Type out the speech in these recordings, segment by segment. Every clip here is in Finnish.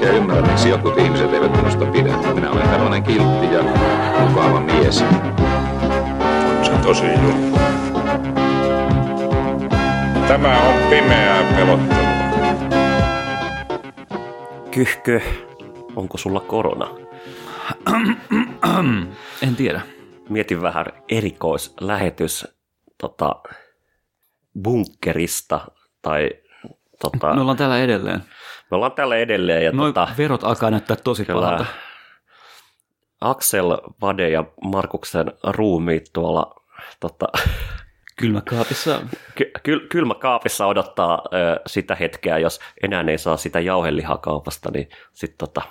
oikein ymmärrä, miksi jotkut ihmiset eivät minusta pidä. Minä olen tällainen kiltti ja mukava mies. Se on tosi juttu. Tämä on pimeää pelottelua. Kyhkö, onko sulla korona? En tiedä. Mietin vähän erikoislähetys tota, bunkkerista tai tota, Me ollaan täällä edelleen. Me ollaan täällä edelleen ja Noin tota, verot alkaa näyttää tosi kyllä pahalta. Aksel, Vade ja Markuksen ruumiit tuolla tota, Kylmäkaapissa. ky- ky- kylmäkaapissa odottaa ö, sitä hetkeä, jos enää ei saa sitä jauhelihaa kaupasta, niin sitten tota,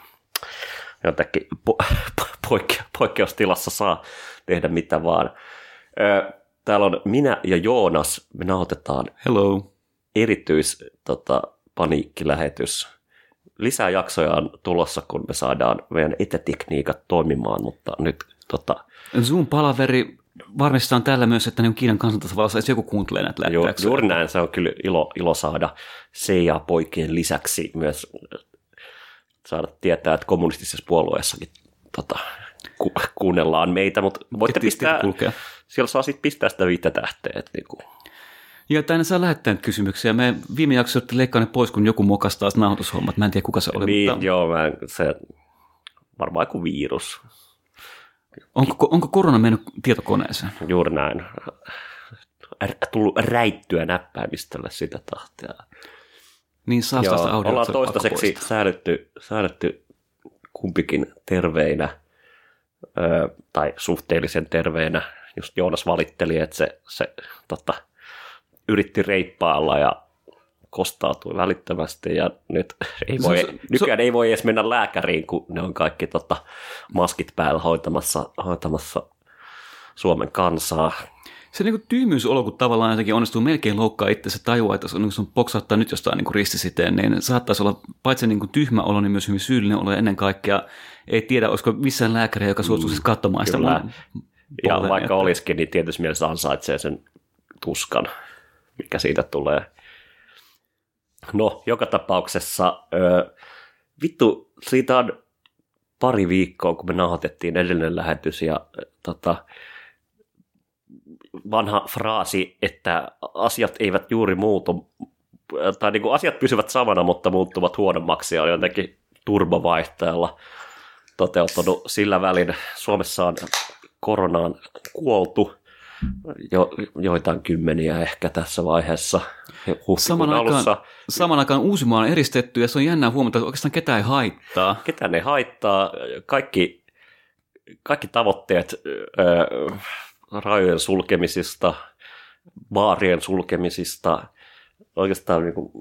jotenkin po- po- poikke- poikkeustilassa saa tehdä mitä vaan. Ö, täällä on minä ja Joonas, me nauhoitetaan Hello. erityis tota, paniikkilähetys. Lisää jaksoja on tulossa, kun me saadaan meidän etätekniikat toimimaan, mutta nyt tota, Zoom-palaveri varmistetaan tällä myös, että niin Kiinan kansantasavallassa edes joku kuuntelee näitä läppäyksiä. juuri näin, se on kyllä ilo, ilo saada CIA-poikien lisäksi myös äh, saada tietää, että kommunistisessa puolueessakin tota, ku, kuunnellaan meitä, mutta voitte Tietysti pistää, siellä saa sitten pistää sitä viittä tähteä. Että niinku, Ja tänne saa lähettää kysymyksiä. Me viime jaksossa yritettiin leikkaa ne pois, kun joku mokasi taas nauhoitushommat. Mä en tiedä, kuka se oli. niin, mutta joo, mä, se varmaan joku virus, onko, onko korona mennyt tietokoneeseen? juuri näin. Tullut räittyä näppäimistöllä sitä tahtia. Niin saa sitä Joo, audiota. ollaan se toistaiseksi säädetty, säädetty kumpikin terveinä, ö, tai suhteellisen terveinä. Just Joonas valitteli, että se, se tota, yritti reippaalla ja kostautui välittömästi ja nyt ei Se- voi, se- nykyään ei voi edes mennä lääkäriin, kun ne on kaikki tota, maskit päällä hoitamassa, hoitamassa Suomen kansaa. Se niin tyhmyysolo, kun tavallaan jotenkin onnistuu melkein loukkaa itse se tajua, että se on, niin sun poksauttaa nyt jostain niin ristisiteen, niin saattaisi olla paitsi niin kuin tyhmä olo, niin myös hyvin syyllinen olo ja ennen kaikkea ei tiedä, olisiko missään lääkäriä, joka suostuisi katsomaan sitä. Mm, kyllä. mun Ja vaikka että- olisikin, niin tietysti mielessä ansaitsee sen tuskan, mikä siitä tulee. No, joka tapauksessa, ö, vittu, siitä on pari viikkoa, kun me nauhoitettiin edellinen lähetys, ja tota, vanha fraasi, että asiat eivät juuri muutu, tai niin kuin asiat pysyvät samana, mutta muuttuvat huonommaksi, on jotenkin turbovaihtajalla toteutunut sillä välin. Suomessa on koronaan kuoltu jo, joitain kymmeniä ehkä tässä vaiheessa Saman aikaan, alussa. saman aikaan Uusimaa on eristetty ja se on jännää huomata, että oikeastaan ketään ei haittaa. Ketään ei haittaa. Kaikki, kaikki tavoitteet ö, rajojen sulkemisista, baarien sulkemisista, oikeastaan niin kuin,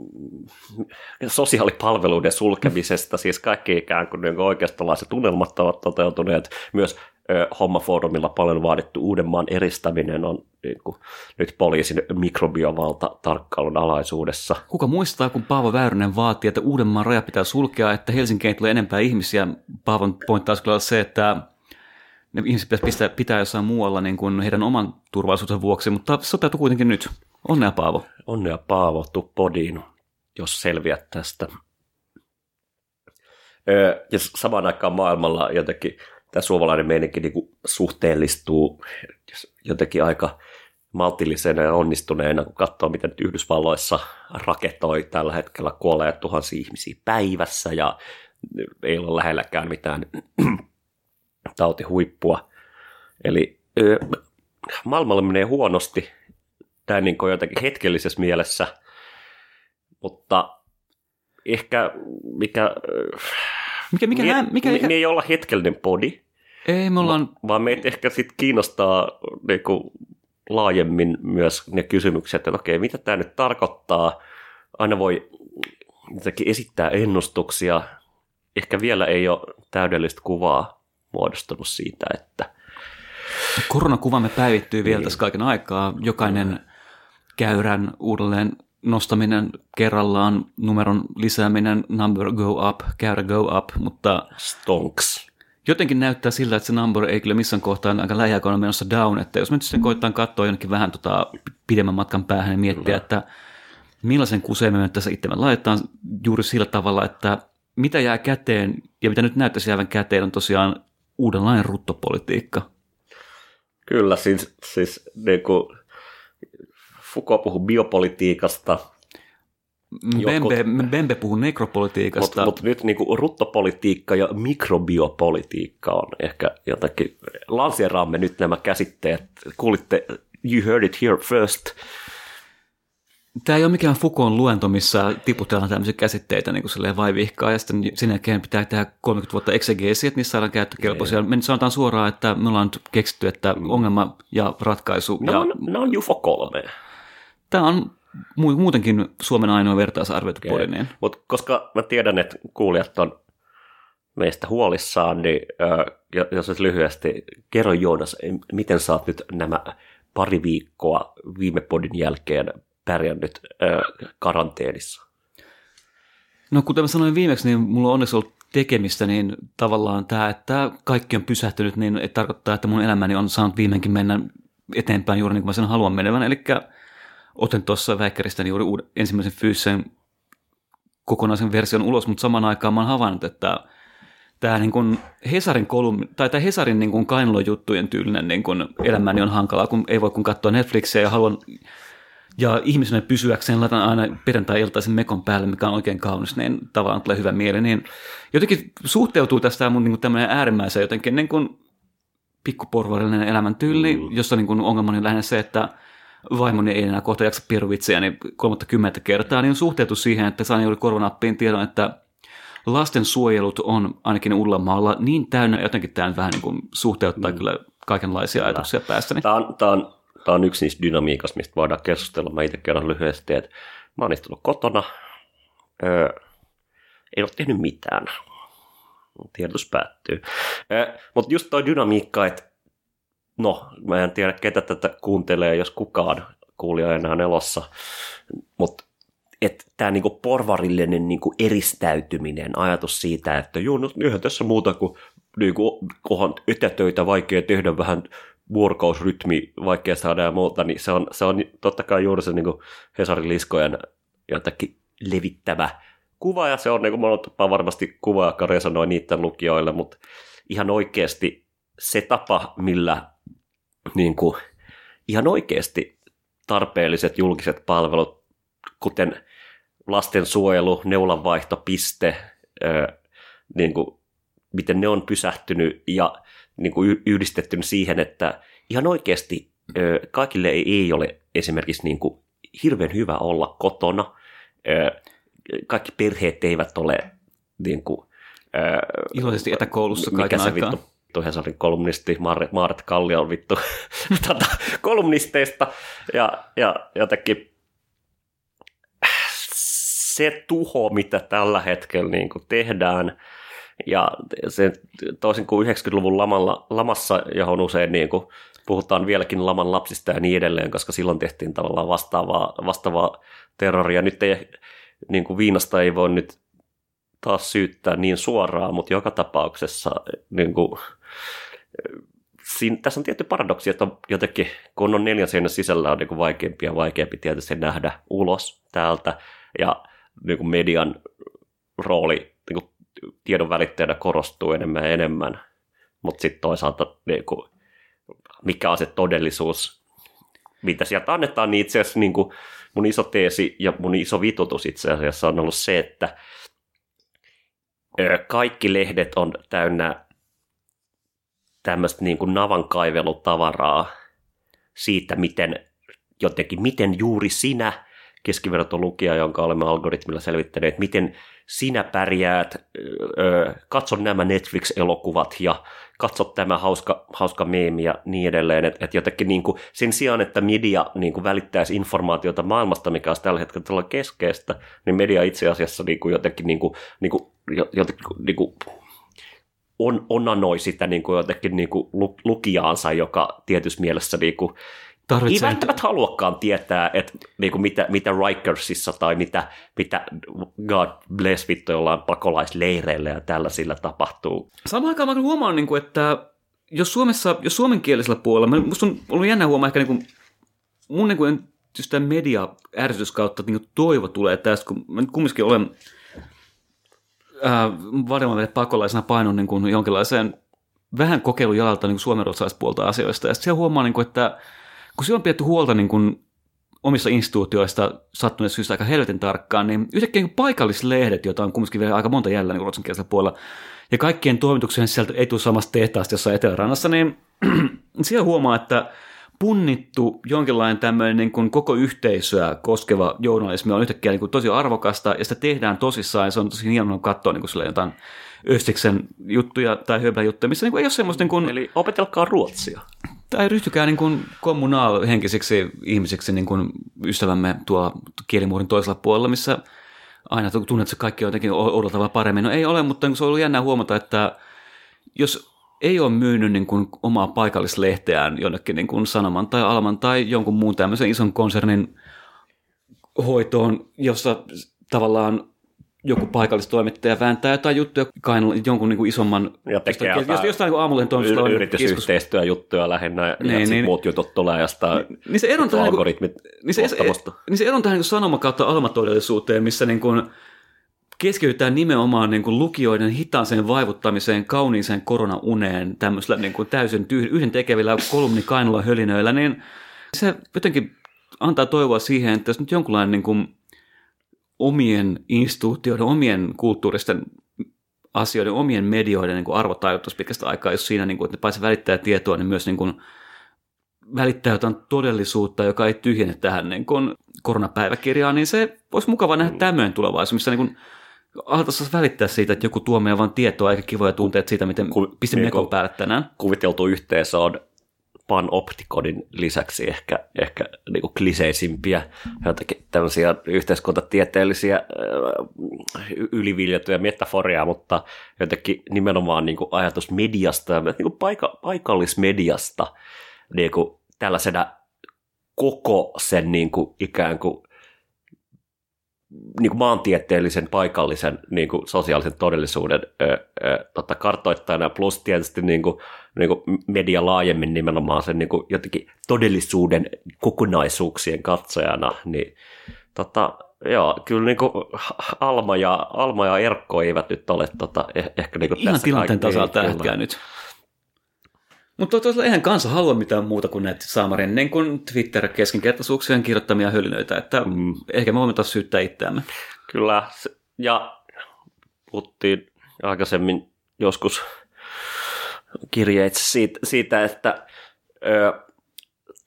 sosiaalipalveluiden sulkemisesta, siis kaikki ikään kuin, niin kuin oikeistolaiset tunnelmat ovat toteutuneet. Myös hommafoorumilla paljon vaadittu Uudenmaan eristäminen on niin kuin, nyt poliisin mikrobiovalta tarkkailun alaisuudessa. Kuka muistaa, kun Paavo Väyrynen vaati, että Uudenmaan raja pitää sulkea, että Helsinkiin tulee enempää ihmisiä. Paavon pointti taas kyllä se, että ne ihmiset pitäisi pistää, pitää jossain muualla niin kuin heidän oman turvallisuuden vuoksi, mutta se toteutui kuitenkin nyt. Onnea Paavo. Onnea Paavo, tuu podiin, jos selviät tästä. Ja samaan aikaan maailmalla jotenkin tämä suomalainen meininki niin suhteellistuu jotenkin aika maltillisena ja onnistuneena, kun katsoo, miten nyt Yhdysvalloissa raketoi tällä hetkellä kuolee tuhansia ihmisiä päivässä ja ei ole lähelläkään mitään tautihuippua. Eli öö, maailmalla menee huonosti, tämä niin kuin jotenkin hetkellisessä mielessä, mutta ehkä mikä, Mikä, mikä, me, nää, mikä, me, mikä, me ei olla hetkellinen podi, ei, me ollaan, vaan meitä ehkä sit kiinnostaa niin kuin, laajemmin myös ne kysymykset, että okei, mitä tämä nyt tarkoittaa, aina voi jotenkin esittää ennustuksia, ehkä vielä ei ole täydellistä kuvaa muodostunut siitä, että Koronakuvamme päivittyy vielä tässä kaiken aikaa. Jokainen käyrän uudelleen nostaminen kerrallaan, numeron lisääminen, number go up, käyrä go up, mutta Stonks. jotenkin näyttää siltä, että se number ei kyllä missään kohtaa aika lähiaikoina menossa down, että jos me nyt sitten koittaa katsoa jonnekin vähän tota pidemmän matkan päähän ja miettiä, että millaisen kuseen me tässä itsemme laitetaan juuri sillä tavalla, että mitä jää käteen ja mitä nyt näyttäisi jäävän käteen on tosiaan uudenlainen ruttopolitiikka. Kyllä, siis, siis niin kuin Foucault puhuu biopolitiikasta, Jotkut- Bembe, Bembe puhuu nekropolitiikasta. mutta, mutta nyt niin kuin ruttopolitiikka ja mikrobiopolitiikka on ehkä jotakin, lanseeraamme nyt nämä käsitteet, kuulitte, you heard it here first, Tämä ei ole mikään Foucaultin luento, missä tiputellaan tämmöisiä käsitteitä niin kuin vaivihkaa, ja sitten sen jälkeen pitää tehdä 30 vuotta exegeesiä, että niissä saadaan käyttökelpoisia. Me nyt sanotaan suoraan, että me ollaan nyt keksitty, että ongelma ja ratkaisu. ne ja on, ne on UFO 3. Tämä on mu- muutenkin Suomen ainoa vertaisarvioitu podi, niin Mutta koska mä tiedän, että kuulijat on meistä huolissaan, niin äh, jos nyt lyhyesti kerro Joonas, miten oot nyt nämä pari viikkoa viime podin jälkeen pärjännyt äh, karanteenissa? No kuten mä sanoin viimeksi, niin mulla on onneksi ollut tekemistä, niin tavallaan tämä, että kaikki on pysähtynyt, niin tarkoittaa, että mun elämäni on saanut viimeinkin mennä eteenpäin juuri niin kuin mä sen haluan menevän. Eli otin tuossa väikkäristäni juuri uuden, ensimmäisen fyysisen kokonaisen version ulos, mutta samaan aikaan mä oon havainnut, että tämä niin kuin Hesarin, kolumni, tai tämä Hesarin niin kuin kainalojuttujen tyylinen niin kuin elämäni on hankalaa, kun ei voi kun katsoa Netflixiä ja haluan ja ihmisenä pysyäkseen laitan aina perjantai-iltaisen mekon päälle, mikä on oikein kaunis, niin tavallaan tulee hyvä mieli. Niin jotenkin suhteutuu tästä mun niin tämmöinen äärimmäisen jotenkin niin kuin pikkuporvarillinen elämäntyyli, mm. jossa niin kuin ongelmani on lähinnä se, että vaimoni ei enää kohta jaksa piruvitsejä niin 30 kertaa, niin on suhteutu siihen, että sain juuri korvanappiin tiedon, että lastensuojelut on ainakin Ullamaalla niin täynnä, jotenkin tämä vähän niin kuin suhteuttaa mm. kyllä kaikenlaisia ajatuksia päästäni. Tämä on, tämä on, tämä on yksi niistä dynamiikasta, mistä voidaan keskustella. Mä itse kerron lyhyesti, että mä oon istunut kotona, öö, en ole tehnyt mitään. Tiedotus päättyy. Öö, Mutta just toi dynamiikka, että no, mä en tiedä ketä tätä kuuntelee, jos kukaan kuulija enää elossa, mutta että tämä niinku porvarillinen niinku eristäytyminen, ajatus siitä, että joo, no eihän tässä muuta kuin niinku, onhan etätöitä vaikea tehdä vähän vuorokausrytmi, vaikea saada ja muuta, niin se on, se on totta kai juuri se niinku Hesarin liskojen jotakin levittävä kuva, ja se on niin kuin tapaa varmasti kuva, joka resonoi niiden lukijoille, mutta ihan oikeasti se tapa, millä niin kuin, ihan oikeasti tarpeelliset julkiset palvelut, kuten lastensuojelu, neulanvaihtopiste, niin kuin, miten ne on pysähtynyt ja niin kuin yhdistetty siihen, että ihan oikeasti kaikille ei, ole esimerkiksi niin kuin, hirveän hyvä olla kotona. Kaikki perheet eivät ole niin kuin, Iloisesti etäkoulussa mikä kaiken se aikaa. vittu vittu Hesarin kolumnisti Maaret, Maaret Kallio vittu tota, kolumnisteista ja, ja jotenkin se tuho, mitä tällä hetkellä niin kuin tehdään ja se toisin kuin 90-luvun lamalla, lamassa, johon usein niin kuin puhutaan vieläkin laman lapsista ja niin edelleen, koska silloin tehtiin tavallaan vastaavaa, vastaavaa terroria. Nyt ei, niin kuin viinasta ei voi nyt taas syyttää niin suoraan, mutta joka tapauksessa niin kuin, siinä, tässä on tietty paradoksi, että jotenkin, kun on neljän seinän sisällä, on niin kuin vaikeampi ja vaikeampi tietysti nähdä ulos täältä, ja niin kuin median rooli niin kuin tiedon välittäjänä korostuu enemmän ja enemmän, mutta sitten toisaalta niin kuin, mikä on se todellisuus, mitä sieltä annetaan, niin itse asiassa niin kuin mun iso teesi ja mun iso vitutus itse asiassa on ollut se, että kaikki lehdet on täynnä tämmöistä niin kuin navankaivellutavaraa siitä, miten jotenkin, miten juuri sinä, keskiverto lukija, jonka olemme algoritmilla selvittäneet, miten sinä pärjäät, ö, katso nämä Netflix-elokuvat ja katso tämä hauska, hauska meemi ja niin edelleen. Että et jotenkin niin kuin, sen sijaan, että media niin kuin välittäisi informaatiota maailmasta, mikä on tällä hetkellä todella keskeistä, niin media itse asiassa niin kuin jotenkin, niin kuin, niin kuin, jotenkin niin kuin, on, onanoi sitä niin kuin jotenkin niin kuin lu- lukijaansa, joka tietyssä mielessä niin kuin, ei Tarvitsee välttämättä haluakaan tietää, että niin kuin mitä, mitä Rikersissa tai mitä, mitä God bless vittu jollain pakolaisleireillä ja tällaisilla tapahtuu. Samaan aikaan mä huomaan, niin kuin, että jos, Suomessa, jos suomenkielisellä puolella, musta on ollut jännä huomaa ehkä niin kuin, mun niin kuin, just tämän media ärsytyskautta niin toivo tulee tästä, kun mä nyt kumminkin olen äh, varmaan pakolaisena painun niin kuin jonkinlaiseen vähän kokeilun jalalta niin suomen puolta asioista. Ja sitten huomaa, niin kuin, että kun siellä on pidetty huolta niin kuin omissa instituutioista sattuneesta syystä aika helvetin tarkkaan, niin yhtäkkiä niin paikallislehdet, joita on kumminkin vielä aika monta jäljellä niin ruotsinkielisellä puolella, ja kaikkien toimituksen sieltä ei tule samasta tehtaasta jossain Etelärannassa, niin siellä huomaa, että punnittu jonkinlainen tämmöinen niin kuin koko yhteisöä koskeva journalismi on yhtäkkiä niin kuin tosi arvokasta, ja sitä tehdään tosissaan, ja se on tosi hienoa katsoa niin kuin jotain Östiksen juttuja tai Höblän juttuja, missä niin kuin ei ole semmoista niin kuin, Eli opetelkaa ruotsia. tai ryhtykää niin kuin kommunaalhenkisiksi ihmisiksi niin kuin ystävämme tuo kielimuurin toisella puolella, missä aina tunnet, että kaikki on jotenkin oudolla tavalla paremmin. No ei ole, mutta se on ollut jännää huomata, että jos ei ole myynyt niin kuin omaa paikallislehteään jonnekin niin kuin Sanoman tai Alman tai jonkun muun tämmöisen ison konsernin hoitoon, jossa tavallaan joku paikallistoimittaja vääntää jotain juttuja kainalla jonkun niin kuin isomman, Ja tekee jostain, jotain jostain niin aamullinen toimistolla Y- on yritysyhteistyöjuttuja lähinnä, ja Niin, niin, niin. niin, muut jutut tulee jostain niin se eron tähän, niin algoritmit niin se, niin se eron tähän niin sanoma kautta almatodellisuuteen, missä niin kuin keskitytään nimenomaan niin kuin lukijoiden hitaaseen vaivuttamiseen, kauniiseen koronauneen, tämmöisellä niin kuin täysin tyh- yhden tekevillä kolumnikainalla hölinöillä, niin se jotenkin antaa toivoa siihen, että jos nyt jonkunlainen niin kuin omien instituutioiden, omien kulttuuristen asioiden, omien medioiden niin arvotajutus pitkästä aikaa, jos siinä, niin kuin, että ne paitsi välittää tietoa, niin myös niin kuin välittää jotain todellisuutta, joka ei tyhjene tähän niin kuin koronapäiväkirjaan, niin se olisi mukava nähdä tämmöinen tulevaisuus, missä niin kuin alettaisiin välittää siitä, että joku tuo meille vaan tietoa eikä kivoja tunteita siitä, miten Ku- pistin niin mekon päälle tänään. Kuviteltu yhteisö on panoptikodin lisäksi ehkä, ehkä niin kuin kliseisimpiä jotakin tämmöisiä yhteiskuntatieteellisiä äh, yliviljeltyjä metaforia, mutta jotenkin nimenomaan niin kuin ajatus mediasta ja niin kuin paika, paikallismediasta niin kuin tällaisena koko sen niin kuin ikään kuin niin kuin maantieteellisen, paikallisen niin kuin sosiaalisen todellisuuden ö, ö, tota, kartoittajana, plus tietysti niin kuin, niin kuin media laajemmin nimenomaan sen niin kuin jotenkin todellisuuden kokonaisuuksien katsojana, niin tota, joo, kyllä niin kuin Alma, ja, Alma ja Erkko eivät nyt ole tota, eh- ehkä niin kuin Ihan tässä tilanteen tasalla tähkää nyt. Mutta toisaalta eihän kansa halua mitään muuta kuin näitä Saamarin niin kuin Twitter-keskinkertaisuuksien kirjoittamia hölynöitä, että mm. ehkä me voimme taas syyttää itseämme. Kyllä, ja puhuttiin aikaisemmin joskus kirjeitse siitä, siitä että ö,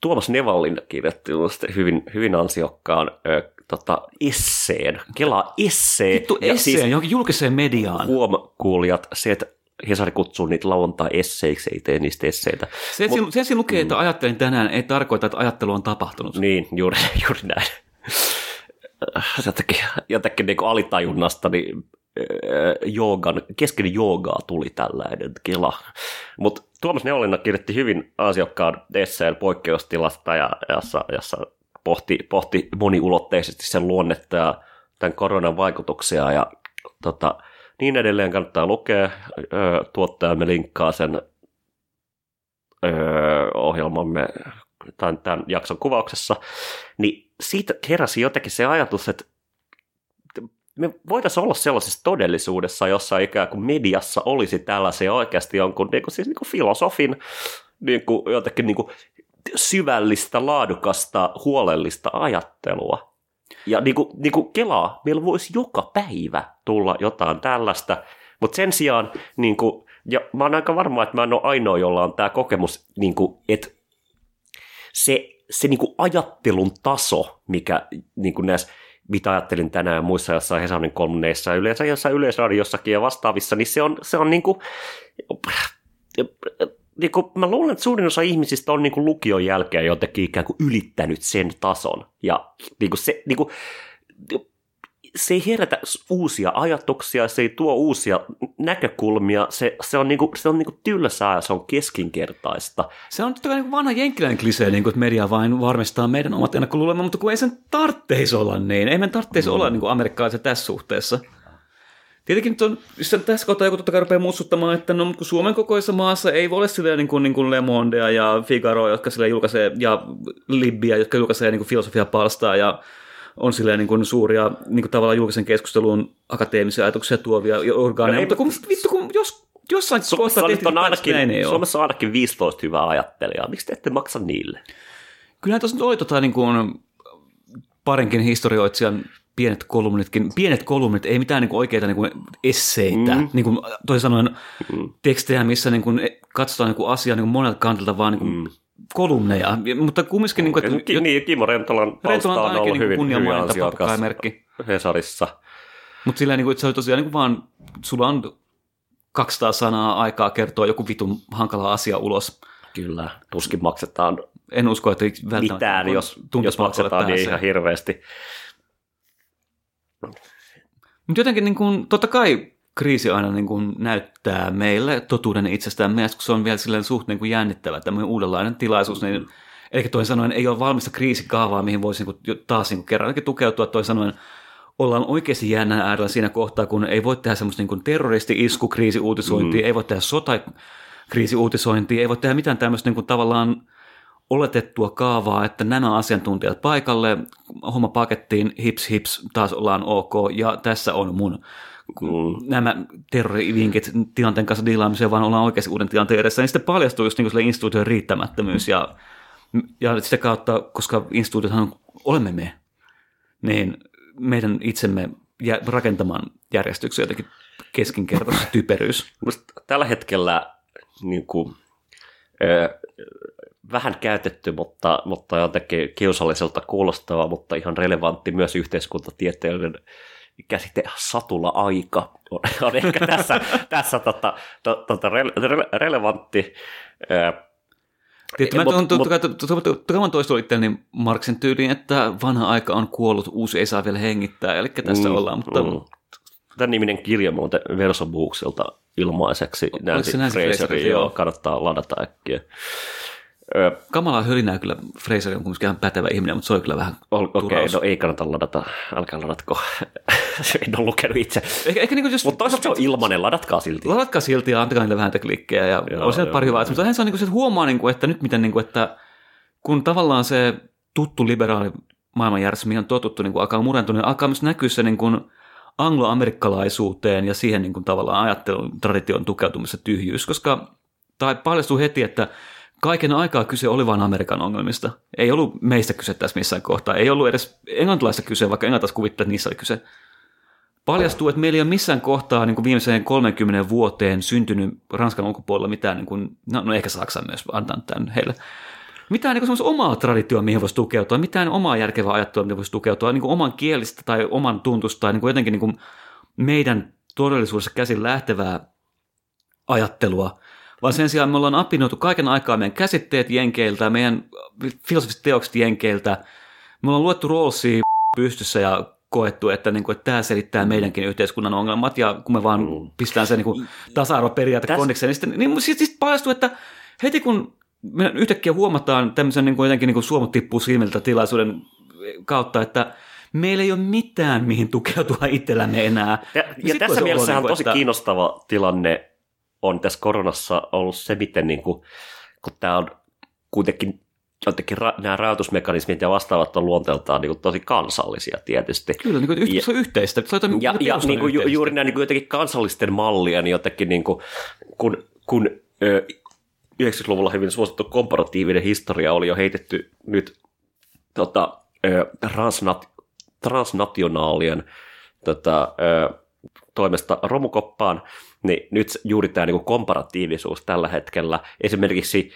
Tuomas Nevallin kirjoitti hyvin, hyvin ansiokkaan ö, tota, esseen, Kela essee. Vittu ja esseen, siis, johonkin julkiseen mediaan. huom kuulijat, se, että Hesari kutsuu niitä lauantai-esseiksi, ei tee niistä esseitä. Se, siinä- se, siinä lukee, että ajattelin tänään, ei tarkoita, että ajattelu on tapahtunut. Niin, juuri, juuri näin. Jotenkin, jotenkin niin alitajunnasta niin, öö, joogan, kesken joogaa tuli tällainen kela. Mutta Tuomas Neolina kirjoitti hyvin asiakkaan esseen poikkeustilasta, ja, jossa, jossa pohti, pohti moniulotteisesti sen luonnetta ja tämän koronan vaikutuksia ja tota, niin edelleen kannattaa lukea. Tuottajamme linkkaa sen ohjelmamme tämän, tämän jakson kuvauksessa, niin siitä heräsi jotenkin se ajatus, että me voitaisiin olla sellaisessa todellisuudessa, jossa ikään kuin mediassa olisi tällaisia oikeasti jonkun niin kuin, siis niin kuin filosofin niin kuin, jotenkin niin kuin syvällistä, laadukasta, huolellista ajattelua. Ja niin kuin, niin kuin kelaa, meillä voisi joka päivä tulla jotain tällaista, mutta sen sijaan, niin kuin, ja mä oon aika varma, että mä en ole ainoa, jolla on tämä kokemus, niin kuin, että se, se niin kuin ajattelun taso, mikä niin kuin näissä, mitä ajattelin tänään muissa jossain Hesanin kolumneissa ja yleensä jossain yleisradiossakin ja vastaavissa, niin se on, se on niin kuin, niin kuin, mä luulen, että suurin osa ihmisistä on niin kuin lukion jälkeen jotenkin ikään kuin ylittänyt sen tason. Ja niin kuin se, niin kuin, se ei herätä uusia ajatuksia, se ei tuo uusia näkökulmia, se, se on, niinku, se on niinku tylsää ja se on keskinkertaista. Se on totta kai niin vanha jenkkiläinen klisee, niin kuin, että media vain varmistaa meidän omat ennakkoluulemat, mutta kun ei sen tarvitsisi olla niin. Ei meidän tarvitsisi mm. olla niin kuin amerikkalaiset tässä suhteessa. Tietenkin nyt on, jos tässä kohtaa joku totta kai rupeaa muistuttamaan, että no, kun Suomen kokoisessa maassa ei voi olla silleen niin kuin, niin kuin Le Mondea ja Figaro, jotka sille julkaisee, ja Libbiä, jotka julkaisee niin kuin filosofiapalstaa ja on silleen niin kuin suuria niin kuin tavallaan julkisen keskustelun akateemisia ajatuksia tuovia orgaaneja, no, mutta kun, vittu, kun jos jossain Su- kohtaa tehty on ainakin, näin ei Suomessa on ainakin 15 hyvää ajattelijaa. Miksi te ette maksa niille? Kyllähän tuossa nyt oli tota, niin kuin, parinkin historioitsijan pienet kolumnitkin, pienet kolumnit, ei mitään niin oikeita niin esseitä, mm. niin kuin toisin sanoen mm. tekstejä, missä niin kuin katsotaan niin asiaa niin kuin monelta kantilta, vaan niin kuin mm. kolumneja, mutta kumminkin... Niin, kuin, että, niin, Kimmo Rentolan Rentolan on ollut niin hyvin, hyvin ansiokas Hesarissa. Mutta sillä niin kuin, että se oli tosiaan niin kuin vaan, sulla on 200 sanaa aikaa kertoa joku vitun hankala asia ulos. Kyllä, tuskin maksetaan en usko, että välttämättä mitään, jos, jos maksetaan niin ihan hirveästi. Mutta jotenkin niin kuin, totta kai kriisi aina niin kuin näyttää meille totuuden itsestään, kun se on vielä silleen suht niin kuin jännittävä, tämmöinen uudenlainen tilaisuus, niin Eli toisin sanoen ei ole valmista kriisikaavaa, mihin voisi niin taas niin kerran tukeutua. Toisin sanoen ollaan oikeasti jännän äärellä siinä kohtaa, kun ei voi tehdä semmoista niin terroristi-isku kriisiuutisointia, mm. ei voi tehdä sota kriisiuutisointia, ei voi tehdä mitään tämmöistä niin kuin tavallaan oletettua kaavaa, että nämä asiantuntijat paikalle, homma pakettiin, hips hips, taas ollaan ok, ja tässä on mun mm. nämä terrorivinkit tilanteen kanssa diilaamiseen, vaan ollaan oikeasti uuden tilanteen edessä, niin sitten paljastuu just niin instituution riittämättömyys, ja, ja sitä kautta, koska instituutiothan olemme me, niin meidän itsemme rakentamaan järjestyksen jotenkin keskinkertainen typeryys. Tällä hetkellä niin kuin, vähän käytetty, mutta, mutta jotenkin kiusalliselta kuulostava, mutta ihan relevantti myös yhteiskuntatieteellinen käsite satula-aika on, on ehkä tässä, tässä tota, to, tota, rele, rele, relevantti. Tietysti mä tuon toistuu itseäni Marksin tyyliin, että vanha aika on kuollut, uusi ei saa vielä hengittää, eli tässä mm, ollaan. Mutta... Mm. Tämän niminen kirja muuten Versobuukselta ilmaiseksi. Nancy Fraserin, joo, kannattaa ladata äkkiä. Kamalaa hölinää kyllä, Fraser on kuitenkin ihan pätevä ihminen, mutta se on kyllä vähän Okei, okay, no ei kannata ladata, älkää ladatko, en ole lukenut itse. Ehkä, ehkä niin jos, mutta toisaalta se on ilmanen, ladatkaa silti. Ladatkaa silti ja antakaa niille vähän klikkejä ja joo, on siellä pari hyvää, mutta hän se on niin kuin, että huomaa, niin kuin, että nyt miten, niin kuin, että kun tavallaan se tuttu liberaali maailmanjärjestys, mihin on totuttu, niin kuin alkaa murentua, niin alkaa myös näkyä se niin kuin, angloamerikkalaisuuteen ja siihen niin kuin, tavallaan ajattelun tradition tukeutumissa tyhjyys, koska tai paljastuu heti, että kaiken aikaa kyse oli vain Amerikan ongelmista. Ei ollut meistä kyse tässä missään kohtaa. Ei ollut edes englantilaista kyse, vaikka englantilaiset kuvittaa, että niissä oli kyse. Paljastuu, että meillä ei ole missään kohtaa niin kuin viimeiseen 30 vuoteen syntynyt Ranskan ulkopuolella mitään, niin kuin, no, no ehkä Saksa myös antaa tämän heille, mitään niin kuin omaa traditioa, mihin voisi tukeutua, mitään omaa järkevää ajattelua, mihin voisi tukeutua, niin kuin oman kielistä tai oman tuntusta tai niin kuin jotenkin niin kuin meidän todellisuudessa käsin lähtevää ajattelua, vaan sen sijaan me ollaan apinoitu kaiken aikaa meidän käsitteet jenkeiltä, meidän filosofiset teokset jenkeiltä. Me ollaan luettu Rawlsia pystyssä ja koettu, että, niin kuin, että tämä selittää meidänkin yhteiskunnan ongelmat, ja kun me vaan mm. pistetään se niin kuin, tasa-arvoperiaate Täs... kondikseen, niin sitten niin, siis, siis paljastuu, että heti kun me yhtäkkiä huomataan tämmöisen niin kuin, jotenkin niin kuin suomut tippuu silmiltä tilaisuuden kautta, että meillä ei ole mitään, mihin tukeutua itsellämme enää. Ja, ja tässä mielessä on niin tosi että... kiinnostava tilanne on tässä koronassa ollut se, miten niin kuin, kun tämä on kuitenkin jotenkin ra- nämä rajoitusmekanismit ja vastaavat on luonteeltaan niin kuin tosi kansallisia tietysti. Kyllä, niin kuin, ja, se on yhteistä. Se on ja, ja niin kuin, ju, juuri nämä niin kuin jotenkin kansallisten mallien niin jotenkin, niin kuin, kun, kun ö, 90-luvulla hyvin suosittu komparatiivinen historia oli jo heitetty nyt tota, ö, transnat, transnationaalien tota, ö, toimesta romukoppaan, niin nyt juuri tämä niin komparatiivisuus tällä hetkellä, esimerkiksi,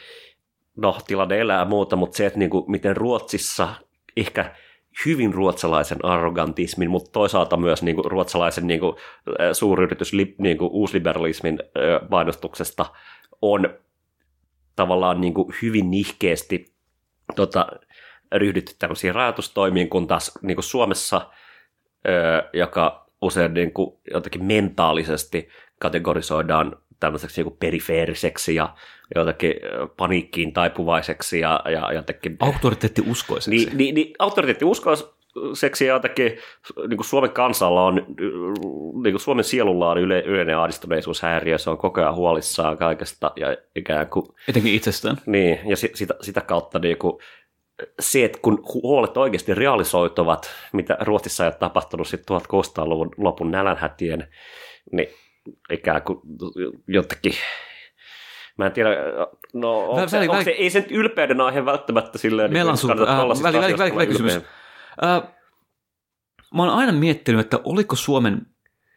no tilanne elää muuta, mutta se, että niin kuin, miten Ruotsissa ehkä hyvin ruotsalaisen arrogantismin, mutta toisaalta myös niin kuin, ruotsalaisen niin kuin, suuryritys niin kuin, uusliberalismin painostuksesta on tavallaan niin kuin, hyvin nihkeästi tota, ryhdytty tämmöisiin rajoitustoimiin, kun taas niin kuin Suomessa joka usein niin kuin jotenkin mentaalisesti kategorisoidaan tämmöiseksi niin perifeeriseksi ja jotenkin paniikkiin taipuvaiseksi ja, ja jotenkin... Auktoriteetti uskoiseksi. Niin, niin, niin auktoriteetti uskoiseksi ja jotenkin niin kuin Suomen kansalla on, niin kuin Suomen sielulla on yle, yleinen ahdistuneisuushäiriö, se on koko ajan huolissaan kaikesta ja ikään kuin Etenkin itsestään. niin, ja si- sitä, sitä kautta niin kuin, se, että kun huolet oikeasti realisoituvat, mitä Ruotsissa ei ole tapahtunut sitten 1600-luvun lopun nälänhätien, niin ikään kuin jotenkin, mä en tiedä, no onko Väli- se, väli- onko se, ei se ylpeyden aihe välttämättä silleen, Meillä on että sun, äh, väli, väli. Äh, mä oon aina miettinyt, että oliko Suomen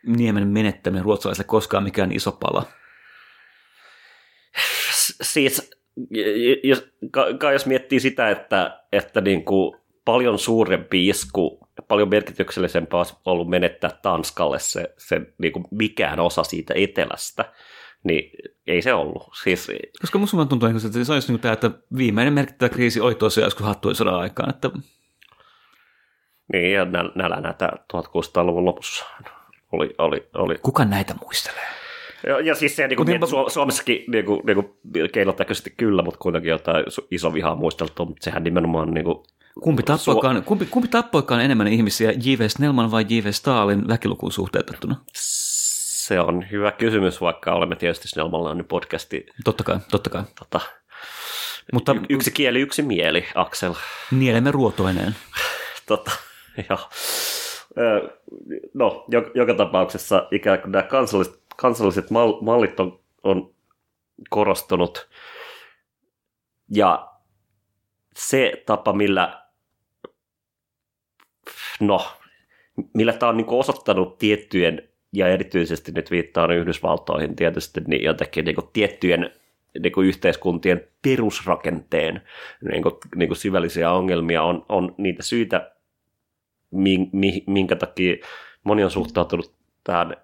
niemen menettäminen ruotsalaisille koskaan mikään iso pala. siis, jos, ka- kai jos miettii sitä, että, että niin kuin paljon suurempi isku, paljon merkityksellisempää olisi ollut menettää Tanskalle se, se niin kuin mikään osa siitä etelästä, niin ei se ollut. Siis, Koska musta vaan tuntuu, että se olisi niin tämä, että viimeinen merkittävä kriisi oli tosiaan joskus hattujen sodan aikaan. Että niin, ja näl- nälänhätä 1600-luvun lopussa oli, oli, oli kuka näitä muistelee? Ja, ja siis se, niin kuin, niin, Su- Suomessakin niin kuin, niin kuin, kyllä, mutta kuitenkin jotain iso vihaa muisteltu, mutta sehän nimenomaan niin kuin, Kumpi tappoikaan, kumpi, kumpi tappoikaan enemmän ihmisiä, J.V. Snellman vai J.V. Stalin väkilukuun suhteutettuna? se on hyvä kysymys, vaikka olemme tietysti Snellmalla nyt podcasti Totta kai, totta kai. tota, Mutta y- yksi kieli, yksi mieli, Aksel. nielemme ruotoineen. Tota, ja, ö, no, joka, tapauksessa ikään kuin nämä kansalliset, kansalliset mal, mallit on, on korostunut. Ja se tapa, millä, no, millä tämä on niin osoittanut tiettyjen, ja erityisesti nyt viittaan Yhdysvaltoihin tietysti, niin jotenkin niin tiettyjen niin kuin yhteiskuntien perusrakenteen niin kuin, niin kuin syvällisiä ongelmia on, on niitä syitä, min- mi- minkä takia moni on suhtautunut tähän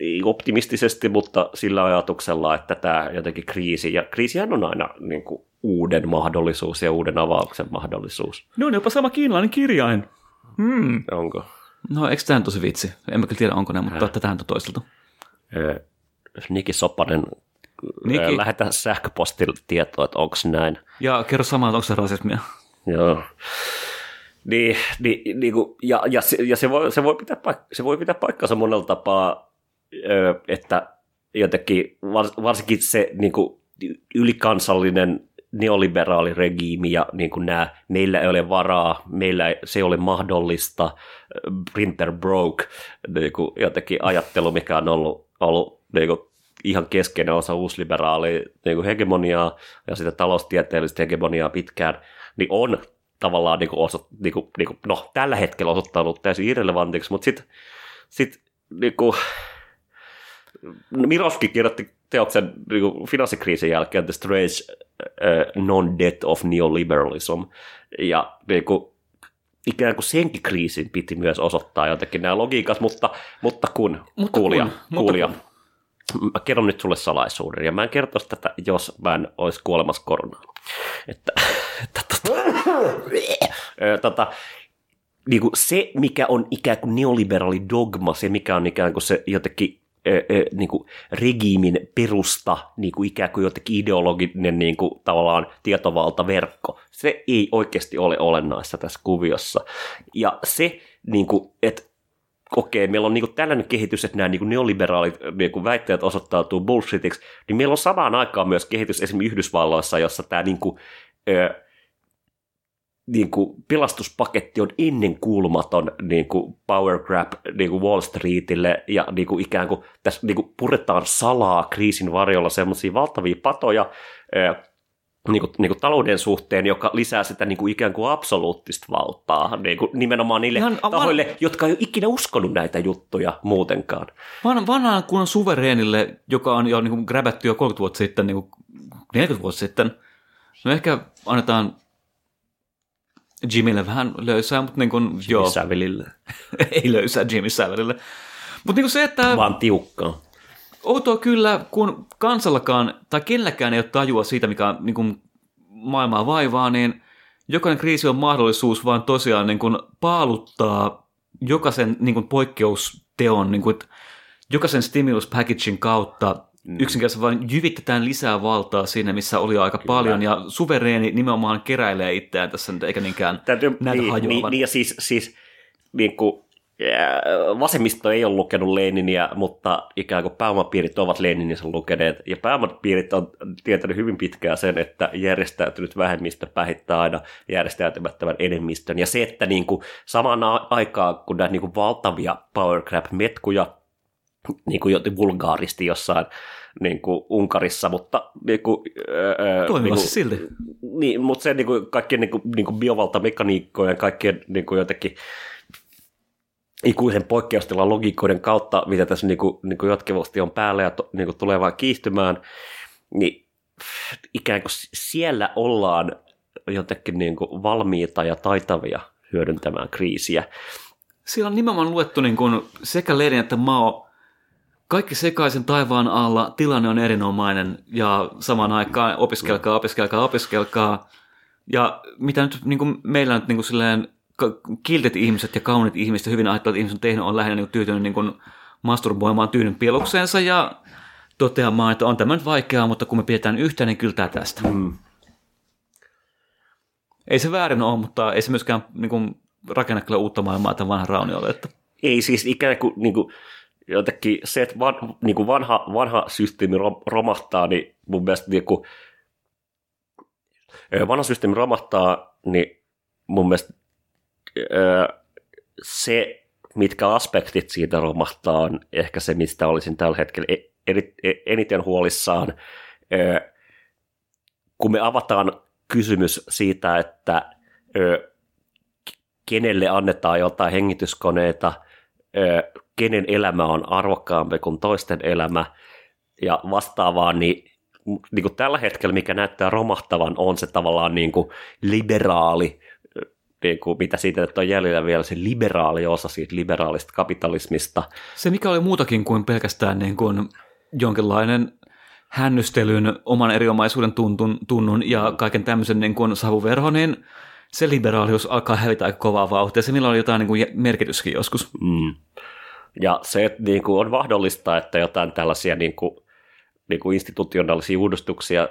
niin optimistisesti, mutta sillä ajatuksella, että tämä jotenkin kriisi, ja kriisihän on aina niin kuin uuden mahdollisuus ja uuden avauksen mahdollisuus. No on jopa sama kiinalainen kirjain. Hmm. Onko? No eikö tämä tosi vitsi? En mä kyllä tiedä, onko näin, mutta tätähän on toisteltu. Niki Sopanen, Niki. Lähetä sähköpostilla tietoa, että onko näin. Ja kerro samaa, että onko se rasismia? Joo. Niin, niin, niin kuin, ja, ja, se, ja se, voi, se, voi pitää paik- se voi pitää paikkansa monella tapaa, että jotenkin vars, varsinkin se niin kuin, ylikansallinen neoliberaali regiimi ja niin kuin nämä, meillä ei ole varaa, meillä ei, se ei ole mahdollista, printer broke, niin kuin jotenkin ajattelu, mikä on ollut, ollut niin kuin ihan keskeinen osa uusliberaalia niin kuin hegemoniaa ja sitä taloustieteellistä hegemoniaa pitkään, niin on tavallaan niin kuin osa, niin kuin, niin kuin, no, tällä hetkellä osoittanut täysin irrelevantiksi, mutta sitten sit, niin kuin, Mirovski kirjoitti teoksen niin kuin finanssikriisin jälkeen The Strange uh, Non-Death of Neoliberalism, ja niin kuin, ikään kuin senkin kriisin piti myös osoittaa jotenkin nämä logiikat, mutta, mutta kun, Mutta kuulija, kun, mutta kuulija, kun. mä kerron nyt sulle salaisuuden, ja mä en kertoisi tätä, jos mä en olisi kuolemassa koronaan. Että, että tota, Ö, tota, niin kuin se, mikä on ikään kuin neoliberaali dogma, se mikä on ikään kuin se jotenkin niin kuin regiimin perusta, niin kuin ikään kuin jotenkin ideologinen niin kuin tavallaan tietovaltaverkko, se ei oikeasti ole olennaista tässä kuviossa. Ja se, niin kuin, että okei, meillä on niin kuin tällainen kehitys, että nämä niin kuin neoliberaalit niin kuin väitteet osoittautuu bullshitiksi, niin meillä on samaan aikaan myös kehitys esimerkiksi Yhdysvalloissa, jossa tämä niin kuin, ö, niin kuin pelastuspaketti on ennen kuulumaton niin kuin power grab niin kuin Wall Streetille ja niin kuin ikään kuin tässä niin kuin puretaan salaa kriisin varjolla semmoisia valtavia patoja niin kuin, niin kuin talouden suhteen, joka lisää sitä niin kuin ikään kuin absoluuttista valtaa niin kuin nimenomaan niille Ihan tahoille, jotka ei ole ikinä uskonut näitä juttuja muutenkaan. Van, vanhaan kunnon suvereenille, joka on jo niin kuin gräbätty jo 30 vuotta sitten, niin kuin 40 vuotta sitten, no ehkä annetaan Jimille vähän löysää, mutta niin kuin, joo, Sävelille. ei löysää Jimmy Savillelle. Mutta niin kuin se, että Vaan tiukkaa. outoa kyllä, kun kansallakaan tai kenelläkään ei ole tajua siitä, mikä niin kuin maailmaa vaivaa, niin jokainen kriisi on mahdollisuus vaan tosiaan niin kuin paaluttaa jokaisen niin kuin poikkeusteon, niin kuin, jokaisen stimulus packagein kautta. Yksinkertaisesti vain jyvitetään lisää valtaa sinne, missä oli aika Kyllä. paljon, ja suvereeni nimenomaan keräilee itseään tässä, eikä niinkään Täytyy, näitä niin, hajoavan. niin, niin, ja siis, siis niin kuin, ää, vasemmisto ei ole lukenut Leniniä, mutta ikään kuin pääomapiirit ovat Leninistä lukeneet, ja pääomapiirit on tietänyt hyvin pitkään sen, että järjestäytynyt vähemmistö pähittää aina järjestäytymättömän enemmistön, ja se, että niin kuin, samaan aikaan, kun näitä niin kuin valtavia power grab-metkuja niin kuin jotenkin vulgaaristi jossain niin kuin Unkarissa, mutta niin kuin, öö, niin silti. Niin, mutta se niin kuin, kaikkien niin kuin, niin kuin biovaltamekaniikkojen, kaikkien niin kuin jotenkin ikuisen poikkeustilan logiikoiden kautta, mitä tässä niin kuin, niin kuin jatkuvasti on päällä ja to, niin kuin tulee vaan kiihtymään, niin ikään kuin siellä ollaan jotenkin niin kuin valmiita ja taitavia hyödyntämään kriisiä. Siellä on nimenomaan luettu niin kuin sekä Lenin että Mao, kaikki sekaisin taivaan alla, tilanne on erinomainen ja samaan aikaan opiskelkaa, opiskelkaa, opiskelkaa. Ja mitä nyt niin kuin meillä nyt niin kuin silleen, kiltit ihmiset ja kaunit ihmiset ja hyvin ajattelevat ihmiset on tehnyt, on lähinnä niin kuin tyytynyt niin kuin masturboimaan tyynyn pielukseensa ja toteamaan, että on tämä nyt vaikeaa, mutta kun me pidetään yhtä, niin kyllä tämä tästä. Mm. Ei se väärin ole, mutta ei se myöskään niin kuin, rakenna kyllä uutta maailmaa tämän vanhan rauniolle. Että Ei siis ikään kuin, niin kuin jotenkin se, että van, niin kuin vanha, vanha systeemi rom- romahtaa, niin mun mielestä niin kuin, vanha systeemi romahtaa, niin mun mielestä se, mitkä aspektit siitä romahtaa, on ehkä se, mistä olisin tällä hetkellä e- e- eniten huolissaan. Kun me avataan kysymys siitä, että kenelle annetaan jotain hengityskoneita, kenen elämä on arvokkaampi kuin toisten elämä ja vastaavaa, niin, niin kuin tällä hetkellä, mikä näyttää romahtavan, on se tavallaan niin kuin liberaali, niin kuin mitä siitä nyt on jäljellä vielä, se liberaali osa siitä liberaalista kapitalismista. Se, mikä oli muutakin kuin pelkästään niin kuin jonkinlainen hännystelyn, oman erinomaisuuden tuntun, tunnun ja kaiken tämmöisen niin kuin savuverho, niin se liberaalius alkaa hävitä aika kovaa vauhtia. Se, millä oli jotain niin kuin merkityskin joskus. Mm. Ja se, että niin kuin on mahdollista, että jotain tällaisia niin kuin, niin kuin institutionaalisia uudistuksia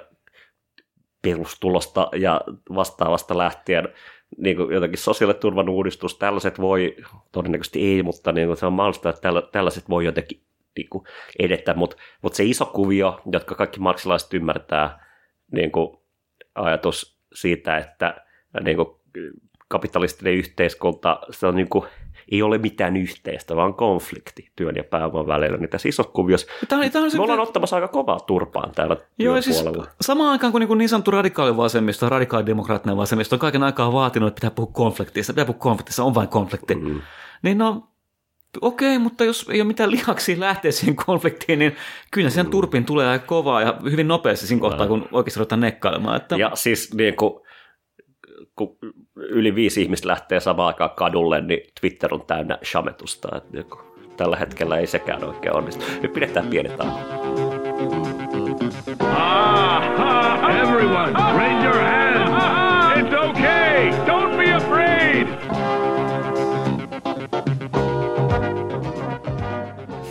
perustulosta ja vastaavasta lähtien, niin kuin jotakin sosiaaliturvan uudistus, tällaiset voi, todennäköisesti ei, mutta niin kuin se on mahdollista, että tällaiset voi jotenkin niin kuin edetä, mutta, mutta se iso kuvio, jotka kaikki marksilaiset ymmärtää, niin kuin ajatus siitä, että niin kuin kapitalistinen yhteiskunta, se on niin kuin, ei ole mitään yhteistä, vaan konflikti työn ja pääoman välillä. Niin tässä isossa kuviossa Tämä tämä on se, me ollaan ottamassa aika kovaa turpaan täällä Joo, siis samaan aikaan kun niin, niin sanottu radikaali vasemmisto, radikaalidemokraattinen vasemmisto on kaiken aikaa vaatinut, että pitää puhua konfliktista, pitää puhua konfliktista, on vain konflikti. Mm. Niin no, okei, mutta jos ei ole mitään lihaksia lähteä siihen konfliktiin, niin kyllä sen turpin tulee aika kovaa ja hyvin nopeasti siinä kohtaa, kun oikeasti ruvetaan nekkailemaan. Että... Ja siis niin kuin, kun yli viisi ihmistä lähtee samaan aikaan kadulle, niin Twitter on täynnä shametusta. Että niin tällä hetkellä ei sekään oikein onnistu. Nyt pidetään pienet tauko. Ah, everyone, raise your hands. It's okay. Don't be afraid.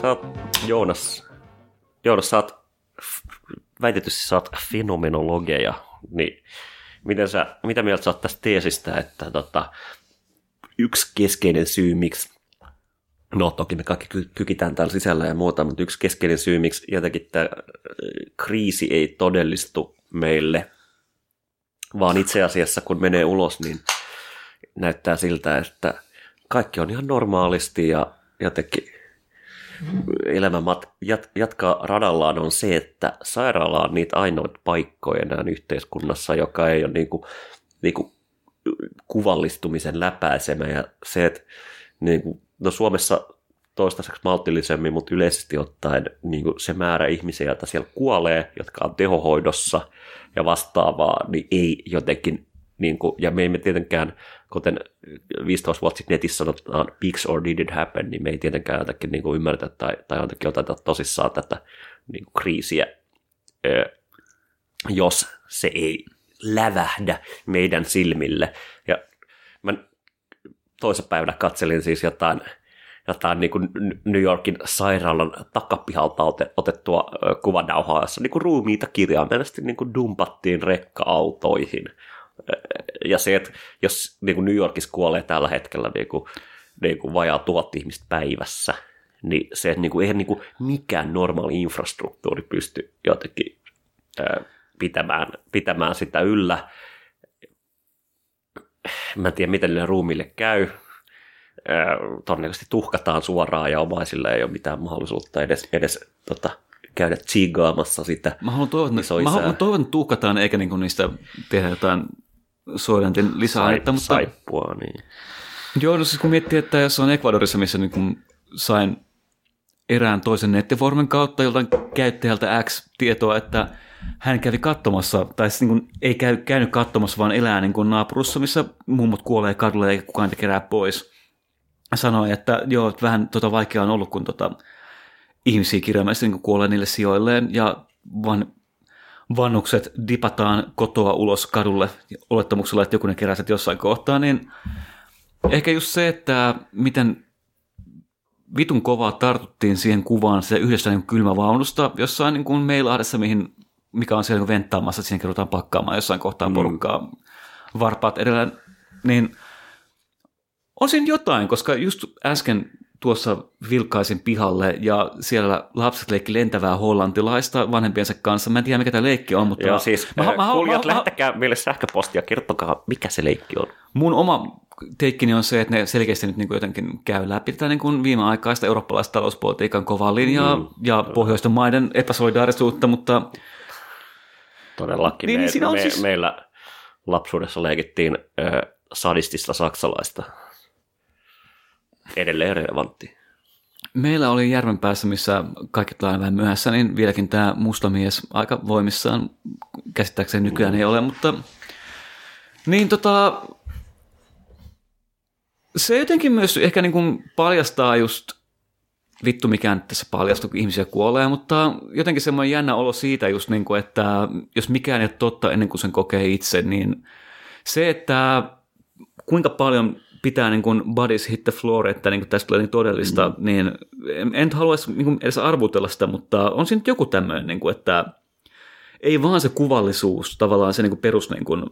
Sä oot, Joonas, Joonas, sä oot, väitetysti sä oot fenomenologeja, niin miten sä, mitä mieltä sä oot tästä teesistä, että tota, yksi keskeinen syy, miksi, no toki me kaikki ky- kykitään täällä sisällä ja muuta, mutta yksi keskeinen syy, miksi jotenkin tämä kriisi ei todellistu meille, vaan itse asiassa kun menee ulos, niin näyttää siltä, että kaikki on ihan normaalisti ja jotenkin elämä mat- jat- jatkaa radallaan on se, että sairaala on niitä ainoita paikkoja enää yhteiskunnassa, joka ei ole niinku, niinku kuvallistumisen läpäisemä. Ja se, että niinku, no Suomessa toistaiseksi maltillisemmin, mutta yleisesti ottaen niin se määrä ihmisiä, joita siellä kuolee, jotka on tehohoidossa ja vastaavaa, niin ei jotenkin, niin kuin, ja me emme tietenkään, kuten 15 vuotta sitten netissä sanotaan pigs or did it happen, niin me ei tietenkään jotenkin niin kuin ymmärretä tai, tai jotenkin oteta tosissaan tätä niin kuin kriisiä, jos se ei lävähdä meidän silmille. Ja mä toisen päivänä katselin siis jotain, jotain niin kuin New Yorkin sairaalan takapihalta ote, otettua kuvanauhaa, jossa niin kuin ruumiita kirjaimellisesti niin kuin dumpattiin rekka-autoihin. Ja se, että jos niin kuin New Yorkissa kuolee tällä hetkellä niin kuin, niin kuin vajaa tuhat ihmistä päivässä, niin se, että niin kuin, eihän niin kuin mikään normaali infrastruktuuri pysty jotenkin pitämään, pitämään sitä yllä. Mä en tiedä, miten niille ruumille käy. Todennäköisesti tuhkataan suoraan ja omaisille ei ole mitään mahdollisuutta edes, edes tota, käydä tsiigaamassa sitä. Mä haluan toivon, isoisää. mä haluan, toivon, että tuhkataan eikä niinku niistä tehdä jotain soidantin lisäainetta, Sai, mutta Saippua, niin. Joo, no siis kun miettii, että jos on Ecuadorissa, missä niin kun sain erään toisen nettifoorumin kautta joltain käyttäjältä X tietoa, että hän kävi katsomassa, tai siis niin kuin, ei käy, käynyt katsomassa, vaan elää niin kuin naapurussa, missä mummot kuolee kadulle eikä kukaan te kerää pois. Sanoi, että joo, että vähän tota vaikeaa on ollut, kun tota, ihmisiä kirjaimellisesti niin kuolee niille sijoilleen, ja van, vannukset dipataan kotoa ulos kadulle olettamuksella, että joku ne keräsit jossain kohtaa, niin Ehkä just se, että miten vitun kovaa tartuttiin siihen kuvaan se yhdestä niin kylmävaunusta jossain niin kuin Meilahdessa, mihin, mikä on siellä niin venttaamassa, että siinä ruvetaan pakkaamaan jossain kohtaa mm. porukkaa varpaat edellä, niin on siinä jotain, koska just äsken tuossa vilkaisin pihalle ja siellä lapset leikki lentävää hollantilaista vanhempiensa kanssa. Mä en tiedä, mikä tämä leikki on, mutta... Joo, siis mä, mä, mä, mä, kuulijat, mä, lähettäkää meille sähköpostia, kertokaa, mikä se leikki on. mun oma teikkini on se, että ne selkeästi nyt niin kuin jotenkin käy läpi tätä niin kuin viimeaikaista eurooppalaista talouspolitiikan kovaa linjaa mm. ja pohjoisten maiden epäsolidaarisuutta, mutta Todellakin. Niin, me, niin siinä on me, siis- Meillä lapsuudessa leikittiin ö, sadistista saksalaista. Edelleen relevantti. meillä oli Järvenpäässä, missä kaikki tulee vähän myöhässä, niin vieläkin tämä musta mies aika voimissaan, käsittääkseni nykyään ei ole, mutta niin tota, se jotenkin myös ehkä niin kuin paljastaa just, vittu mikään tässä paljastuu, kun ihmisiä kuolee, mutta jotenkin semmoinen jännä olo siitä just niin kuin, että jos mikään ei ole totta ennen kuin sen kokee itse, niin se, että kuinka paljon pitää niin kuin bodies hit the floor, että niin kuin tästä tulee niin todellista, mm. niin en, en haluaisi niin kuin edes arvutella sitä, mutta on siinä joku tämmöinen, niin kuin, että ei vaan se kuvallisuus, tavallaan se niin kuin perus niin kuin,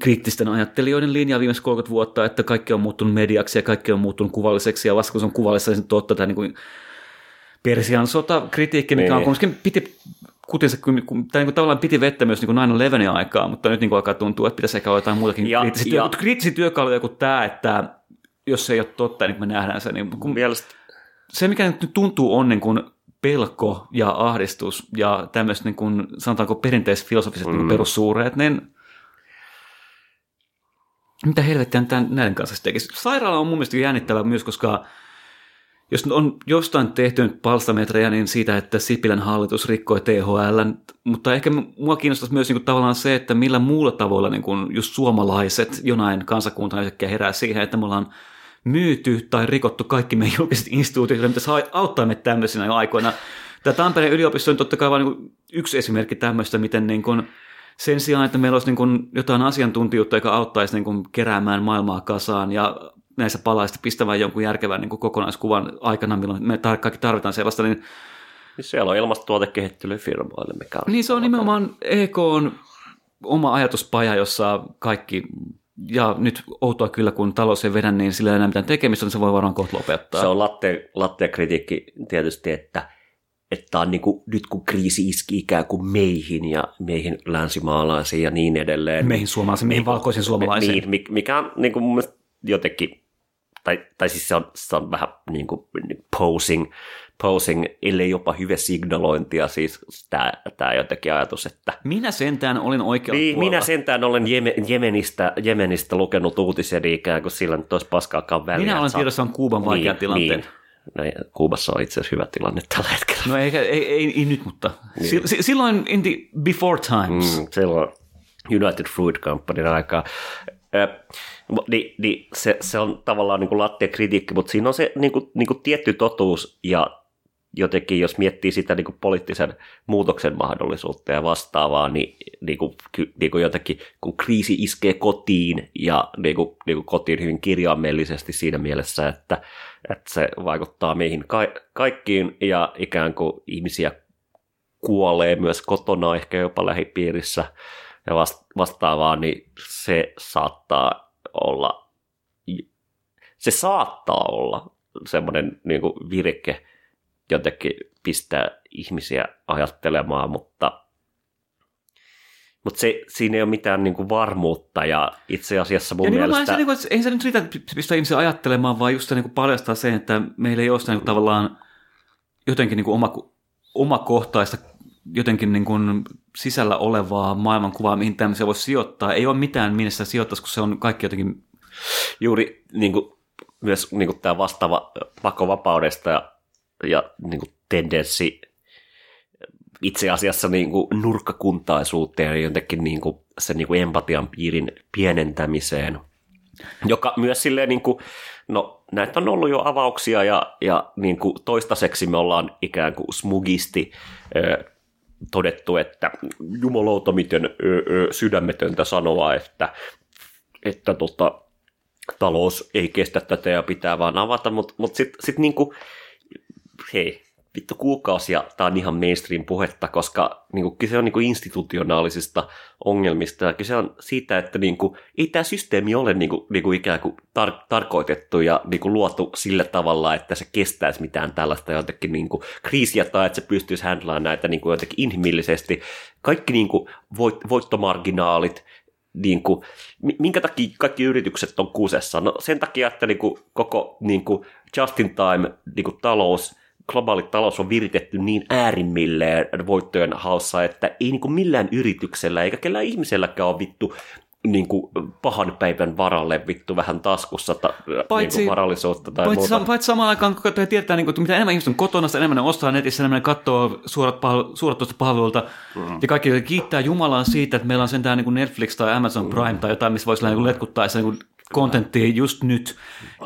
kriittisten ajattelijoiden linja viimeiset 30 vuotta, että kaikki on muuttunut mediaksi ja kaikki on muuttunut kuvalliseksi ja vasta kun se on kuvallista, niin on totta tämä niin kuin Persian sota kritiikki, mikä on Niin. kuitenkin piti kutinsa, kun, kun, tai niin kuin tavallaan piti vettä myös niin 9-11 aikaa, mutta nyt niin kuin alkaa tuntua, että pitäisi ehkä olla jotain muutakin Ja- kriittisiä, ja- työ, kriittisiä työkaluja kuin tämä, että jos se ei ole totta, niin me nähdään se. Niin kun, Mielestä, se, mikä nyt tuntuu, on niin kuin pelko ja ahdistus ja tämmöiset, niin kuin, sanotaanko perinteiset filosofiset mm. niin perussuureet, niin mitä helvettiä tämän, näiden kanssa sitten tekisi? Sairaala on mun mielestä jännittävä myös, koska jos on jostain tehty nyt palstametreja, niin siitä, että Sipilän hallitus rikkoi THL, mutta ehkä mua kiinnostaisi myös niin kuin, tavallaan se, että millä muulla tavoilla niin kuin, just suomalaiset jonain kansakuntana yhtäkkiä herää siihen, että me ollaan myyty tai rikottu kaikki meidän julkiset instituutiot, mitä saa auttaa meitä tämmöisinä aikoina. Tämä Tampereen yliopisto on totta kai vain niin yksi esimerkki tämmöistä, miten niin kuin, sen sijaan, että meillä olisi niin kuin jotain asiantuntijuutta, joka auttaisi niin kuin keräämään maailmaa kasaan ja näissä palaista pistämään jonkun järkevän niin kuin kokonaiskuvan aikana, milloin me tar- kaikki tarvitaan sellaista, niin, niin siellä on ilmastotuotekehittelyfirmoille, mikä on... niin se on nimenomaan EK on oma ajatuspaja, jossa kaikki, ja nyt outoa kyllä, kun talous ei vedä, niin sillä ei enää mitään tekemistä, niin se voi varmaan kohta lopettaa. Se on latte, latte kritiikki tietysti, että että on niin kuin, nyt kun kriisi iski ikään kuin meihin ja meihin länsimaalaisiin ja niin edelleen. Meihin suomalaisiin, meihin valkoisiin suomalaisiin. Niin, mi- mikä on niin kuin mun mielestä jotenkin, tai, tai siis se on, se on vähän niin kuin posing, posing, ellei jopa hyvä signalointia, siis tämä, tämä jotenkin ajatus, että Minä sentään olin oikealla niin, puolella. minä sentään olen Jeme, Jemenistä, Jemenistä lukenut uutisia, niin ikään kuin sillä nyt olisi paskaakaan väliä. Minä olen tiedossa on Kuuban vaikean tilanteen. Niin. No, Kuubassa on itse asiassa hyvä tilanne tällä hetkellä. No ei, ei, ei, ei nyt, mutta niin. silloin in the before times. Mm, silloin United Fruit Companyn aikaa. Mu- niin, niin se, se, on tavallaan niin kuin lattia kritiikki, mutta siinä on se niin kuin, niin kuin tietty totuus ja, jotenkin, jos miettii sitä niin kuin poliittisen muutoksen mahdollisuutta ja vastaavaa, niin, niin, kuin, niin kuin jotenkin, kun kriisi iskee kotiin ja niin kuin, niin kuin kotiin hyvin kirjaimellisesti siinä mielessä, että, että se vaikuttaa meihin ka- kaikkiin ja ikään kuin ihmisiä kuolee myös kotona, ehkä jopa lähipiirissä ja vastaavaa, niin se saattaa olla, se saattaa olla semmoinen niin kuin virke jotenkin pistää ihmisiä ajattelemaan, mutta, mutta se, siinä ei ole mitään niin kuin varmuutta ja itse asiassa mun ja mielestä... Se, niin kuin, ei se nyt riitä pistää ihmisiä ajattelemaan, vaan just se niin kuin paljastaa sen, että meillä ei ole sitä niin kuin, tavallaan jotenkin niin kuin oma, omakohtaista jotenkin niin kuin sisällä olevaa maailmankuvaa, mihin tämmöisiä voisi sijoittaa. Ei ole mitään, minne sitä sijoittaisi, kun se on kaikki jotenkin... Juuri niin kuin, myös niin kuin tämä vastaava pakovapaudesta ja, ja niin kuin tendenssi itse asiassa niin kuin nurkkakuntaisuuteen ja jotenkin niin kuin sen niin kuin empatian piirin pienentämiseen, joka myös silleen niin kuin, no näitä on ollut jo avauksia ja, ja niin kuin toistaiseksi me ollaan ikään kuin smugisti todettu, että jumalauta miten ö, ö, sydämetöntä sanoa, että, että tota, talous ei kestä tätä ja pitää vaan avata, mutta mut, sitten sit niinku, hei, vittu kuukausia tämä on ihan mainstream puhetta, koska niin kuin, kyse on niin kuin institutionaalisista ongelmista ja kyse on siitä, että niin kuin, ei tämä systeemi ole niin kuin, niin kuin ikään kuin tar- tarkoitettu ja niin kuin, luotu sillä tavalla, että se kestäisi mitään tällaista jotenkin niin kuin, kriisiä tai että se pystyisi handlaamaan näitä niin kuin, jotenkin inhimillisesti. Kaikki niin kuin, voit, voittomarginaalit, niin kuin, minkä takia kaikki yritykset on kusessa? No sen takia, että niin kuin, koko niin kuin, just in time niin talous – globaali talous on viritetty niin äärimmilleen voittojen haussa, että ei niin millään yrityksellä eikä kellään ihmiselläkään ole vittu niin kuin pahan päivän varalle vittu vähän taskussa ta, paitsi, niin kuin varallisuutta tai paitsi, muuta. Paitsi samaan aikaan, kun tietää, niin kuin, että mitä enemmän ihmiset on kotona, sitä enemmän ne ostaa netissä, enemmän ne katsoo suorat, palvelu, suorat tuosta palveluilta. Mm. Ja kaikki kiittää Jumalaa siitä, että meillä on sentään niin kuin Netflix tai Amazon Prime mm. tai jotain, missä voisi niin letkuttaa se niin kontenttia just nyt.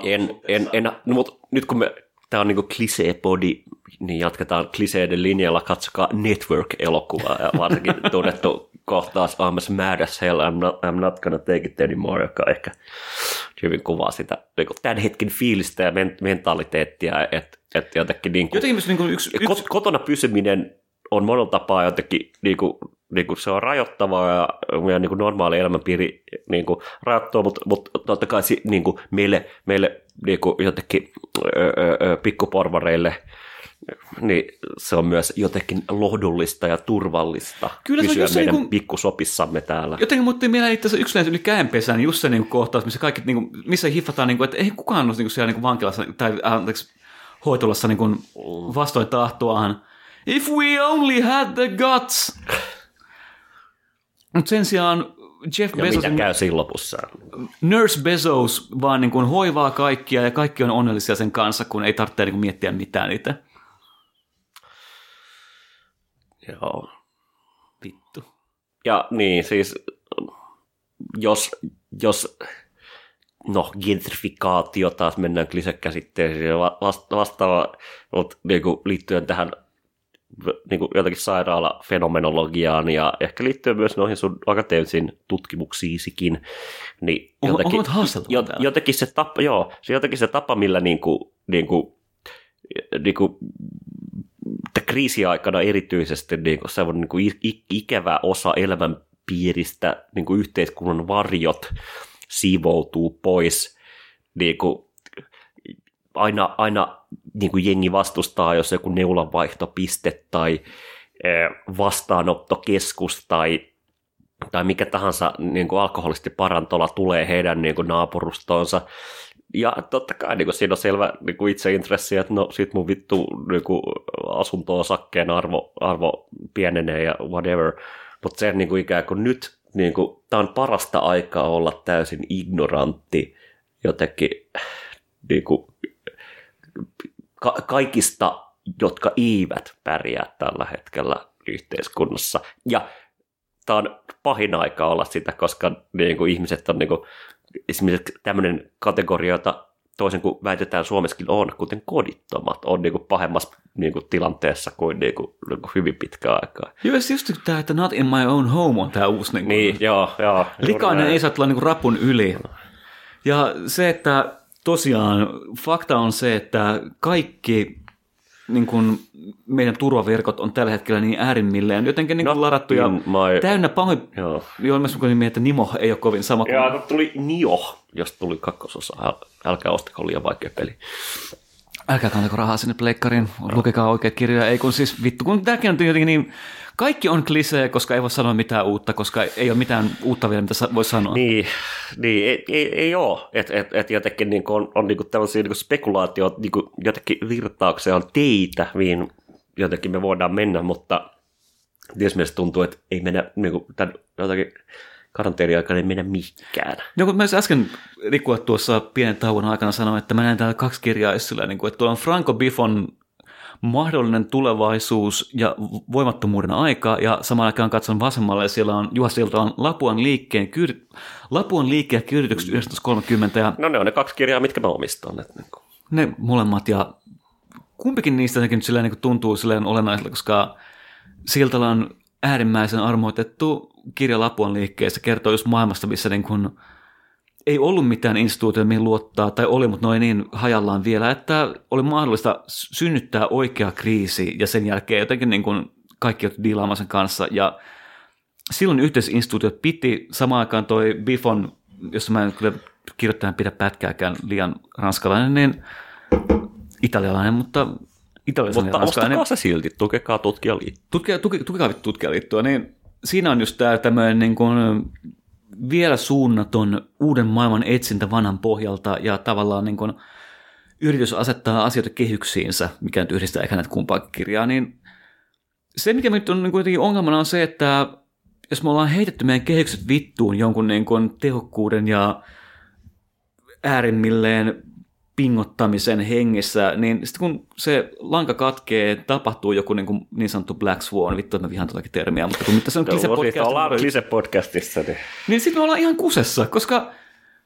En, en, en, no, mutta nyt kun me tämä on niin klisee-podi, niin jatketaan kliseiden linjalla, katsokaa Network-elokuvaa, ja varsinkin tunnettu kohtaus I'm as mad as hell, I'm not, I'm not gonna take it anymore, joka ehkä hyvin kuvaa sitä niin tämän hetken fiilistä ja men- mentaliteettia, että et jotenkin niin kuin, jotenkin niin kuin yksi, yksi... kotona pysyminen on monella tapaa jotenkin, niin kuin, niin kuin se on rajoittavaa ja meidän niin kuin normaali elämänpiiri niin kuin rajoittuu, mutta, mutta totta kai niin kuin meille, meille niin kuin jotenkin öö, öö, pikkuporvareille niin se on myös jotenkin lohdullista ja turvallista Kyllä pysyä se meidän niin kuin, pikkusopissamme täällä. Jotenkin mutta meillä itse asiassa yksilöinen yli käenpesään niin just se niin kohtaus, missä kaikki, niin kuin, missä hiffataan, niin kuin, että ei kukaan ole niin kuin siellä niin kuin vankilassa tai anteeksi, hoitolassa niin kuin vastoin tahtoaan. If we only had the guts! Mutta sen sijaan Jeff ja Bezos... mitä käy siinä lopussa? Nurse Bezos vaan niin kuin hoivaa kaikkia ja kaikki on onnellisia sen kanssa, kun ei tarvitse niin kuin miettiä mitään itse. Joo. Vittu. Ja niin, siis jos, jos no, gentrifikaatio taas mennään klisekäsitteeseen vastaava, mutta niin kuin, liittyen tähän niin kuin jotenkin sairaala-fenomenologiaan ja ehkä liittyen myös noihin sun akateemisiin tutkimuksiisikin, niin jotenkin, on, jotenkin, se tapa, joo, se jotenkin se tapa, millä niin kuin, niin kuin, niin kuin, kriisiaikana erityisesti niin kuin se on niin kuin ikävä osa elämänpiiristä, niin kuin yhteiskunnan varjot siivoutuu pois. Niin kuin aina, aina niin kuin jengi vastustaa, jos joku neulanvaihtopiste tai vastaanottokeskus tai, tai mikä tahansa niin kuin alkoholisti parantola tulee heidän niin kuin naapurustoonsa. Ja totta kai niin kuin siinä on selvä niin kuin intressi, että no sit mun vittu niin kuin asunto-osakkeen arvo, arvo pienenee ja whatever. Mutta se niin kuin ikään kuin nyt, niin kuin, tämä on parasta aikaa olla täysin ignorantti jotenkin niin kuin, ka- kaikista, jotka eivät pärjää tällä hetkellä yhteiskunnassa. Ja tämä on pahin aika olla sitä, koska niin kuin ihmiset on niin kuin, esimerkiksi tämmöinen kategoria, jota toisin kuin väitetään Suomessakin on, kuten kodittomat, on niin kuin pahemmassa niin kuin tilanteessa kuin, niin kuin, niin kuin hyvin pitkään aikaa. Joo, ja just tämä, että not in my own home on tämä uusi. Niin, Niin, joo, joo. Likainen ei saa tulla niin rapun yli. Ja se, että tosiaan fakta on se, että kaikki niin kuin meidän turvaverkot on tällä hetkellä niin äärimmilleen jotenkin niin kuin Not ladattu ja in my- täynnä pahoin. Joo. Joo, mä nimi, että Nimo ei ole kovin sama kuin... Ja tuli Nio, josta tuli kakkososa. Äl- Älkää ostako liian vaikea peli. Älkää kantako rahaa sinne pleikkariin, lukekaa oikeat kirjoja. Ei kun siis vittu, kun tämäkin on jotenkin niin... Kaikki on klisee, koska ei voi sanoa mitään uutta, koska ei ole mitään uutta vielä, mitä voi sanoa. Niin, niin ei, ei, ei ole. Että et, et jotenkin niin on, on niin tällaisia niin spekulaatioita, niin jotenkin virtauksia on teitä, mihin jotenkin me voidaan mennä, mutta tietysti tuntuu, että ei mennä niin kuin, tämän jotakin karanteeni aikana ei mennä mihinkään. No kun mä äsken Rikua tuossa pienen tauon aikana sanoin, että mä näen täällä kaksi kirjaa esillä, niin kuin, että tuolla on Franco Biffon mahdollinen tulevaisuus ja voimattomuuden aika, ja samaan aikaan katson vasemmalle, ja siellä on Juha Siltalan Lapuan liikkeen, kyr, Lapuan liikkeen kirjoitukset 1930, ja No ne on ne kaksi kirjaa, mitkä mä omistan. Että, niin kuin. ne molemmat, ja kumpikin niistä nyt silleen, niin tuntuu silleen olennaiselta, koska Siltala on äärimmäisen armoitettu kirja Lapuan liikkeessä, kertoo just maailmasta, missä niin kuin ei ollut mitään instituutioita, mihin luottaa, tai oli, mutta noin niin hajallaan vielä, että oli mahdollista synnyttää oikea kriisi, ja sen jälkeen jotenkin niin kuin kaikki joutui diilaamaan sen kanssa, ja silloin yhteisinstituutiot piti, samaan aikaan toi Biffon, jossa mä en kyllä kirjoittajan pidä pätkääkään liian ranskalainen, niin italialainen, mutta italialainen Mutta ranskalainen. se silti, tukekaa tutkijaliitto. Tutkija, tukikaa vittu tutkijaliittoa, niin siinä on just tämä tämmöinen niin kuin vielä suunnaton uuden maailman etsintä vanhan pohjalta ja tavallaan niin kuin yritys asettaa asioita kehyksiinsä, mikä nyt yhdistää ehkä näitä kumpaa kirjaa, niin se, mikä nyt on niin kuitenkin ongelmana on se, että jos me ollaan heitetty meidän kehykset vittuun jonkun niin kuin tehokkuuden ja äärimmilleen pingottamisen hengessä, niin sitten kun se lanka katkee, tapahtuu joku niin, kuin niin sanottu Black Swan, vittu, että mä vihaan tuotakin termiä, mutta kun mitä se on Siitä podcast, ollaan Klise-podcastissa, niin niin sitten me ollaan ihan kusessa, koska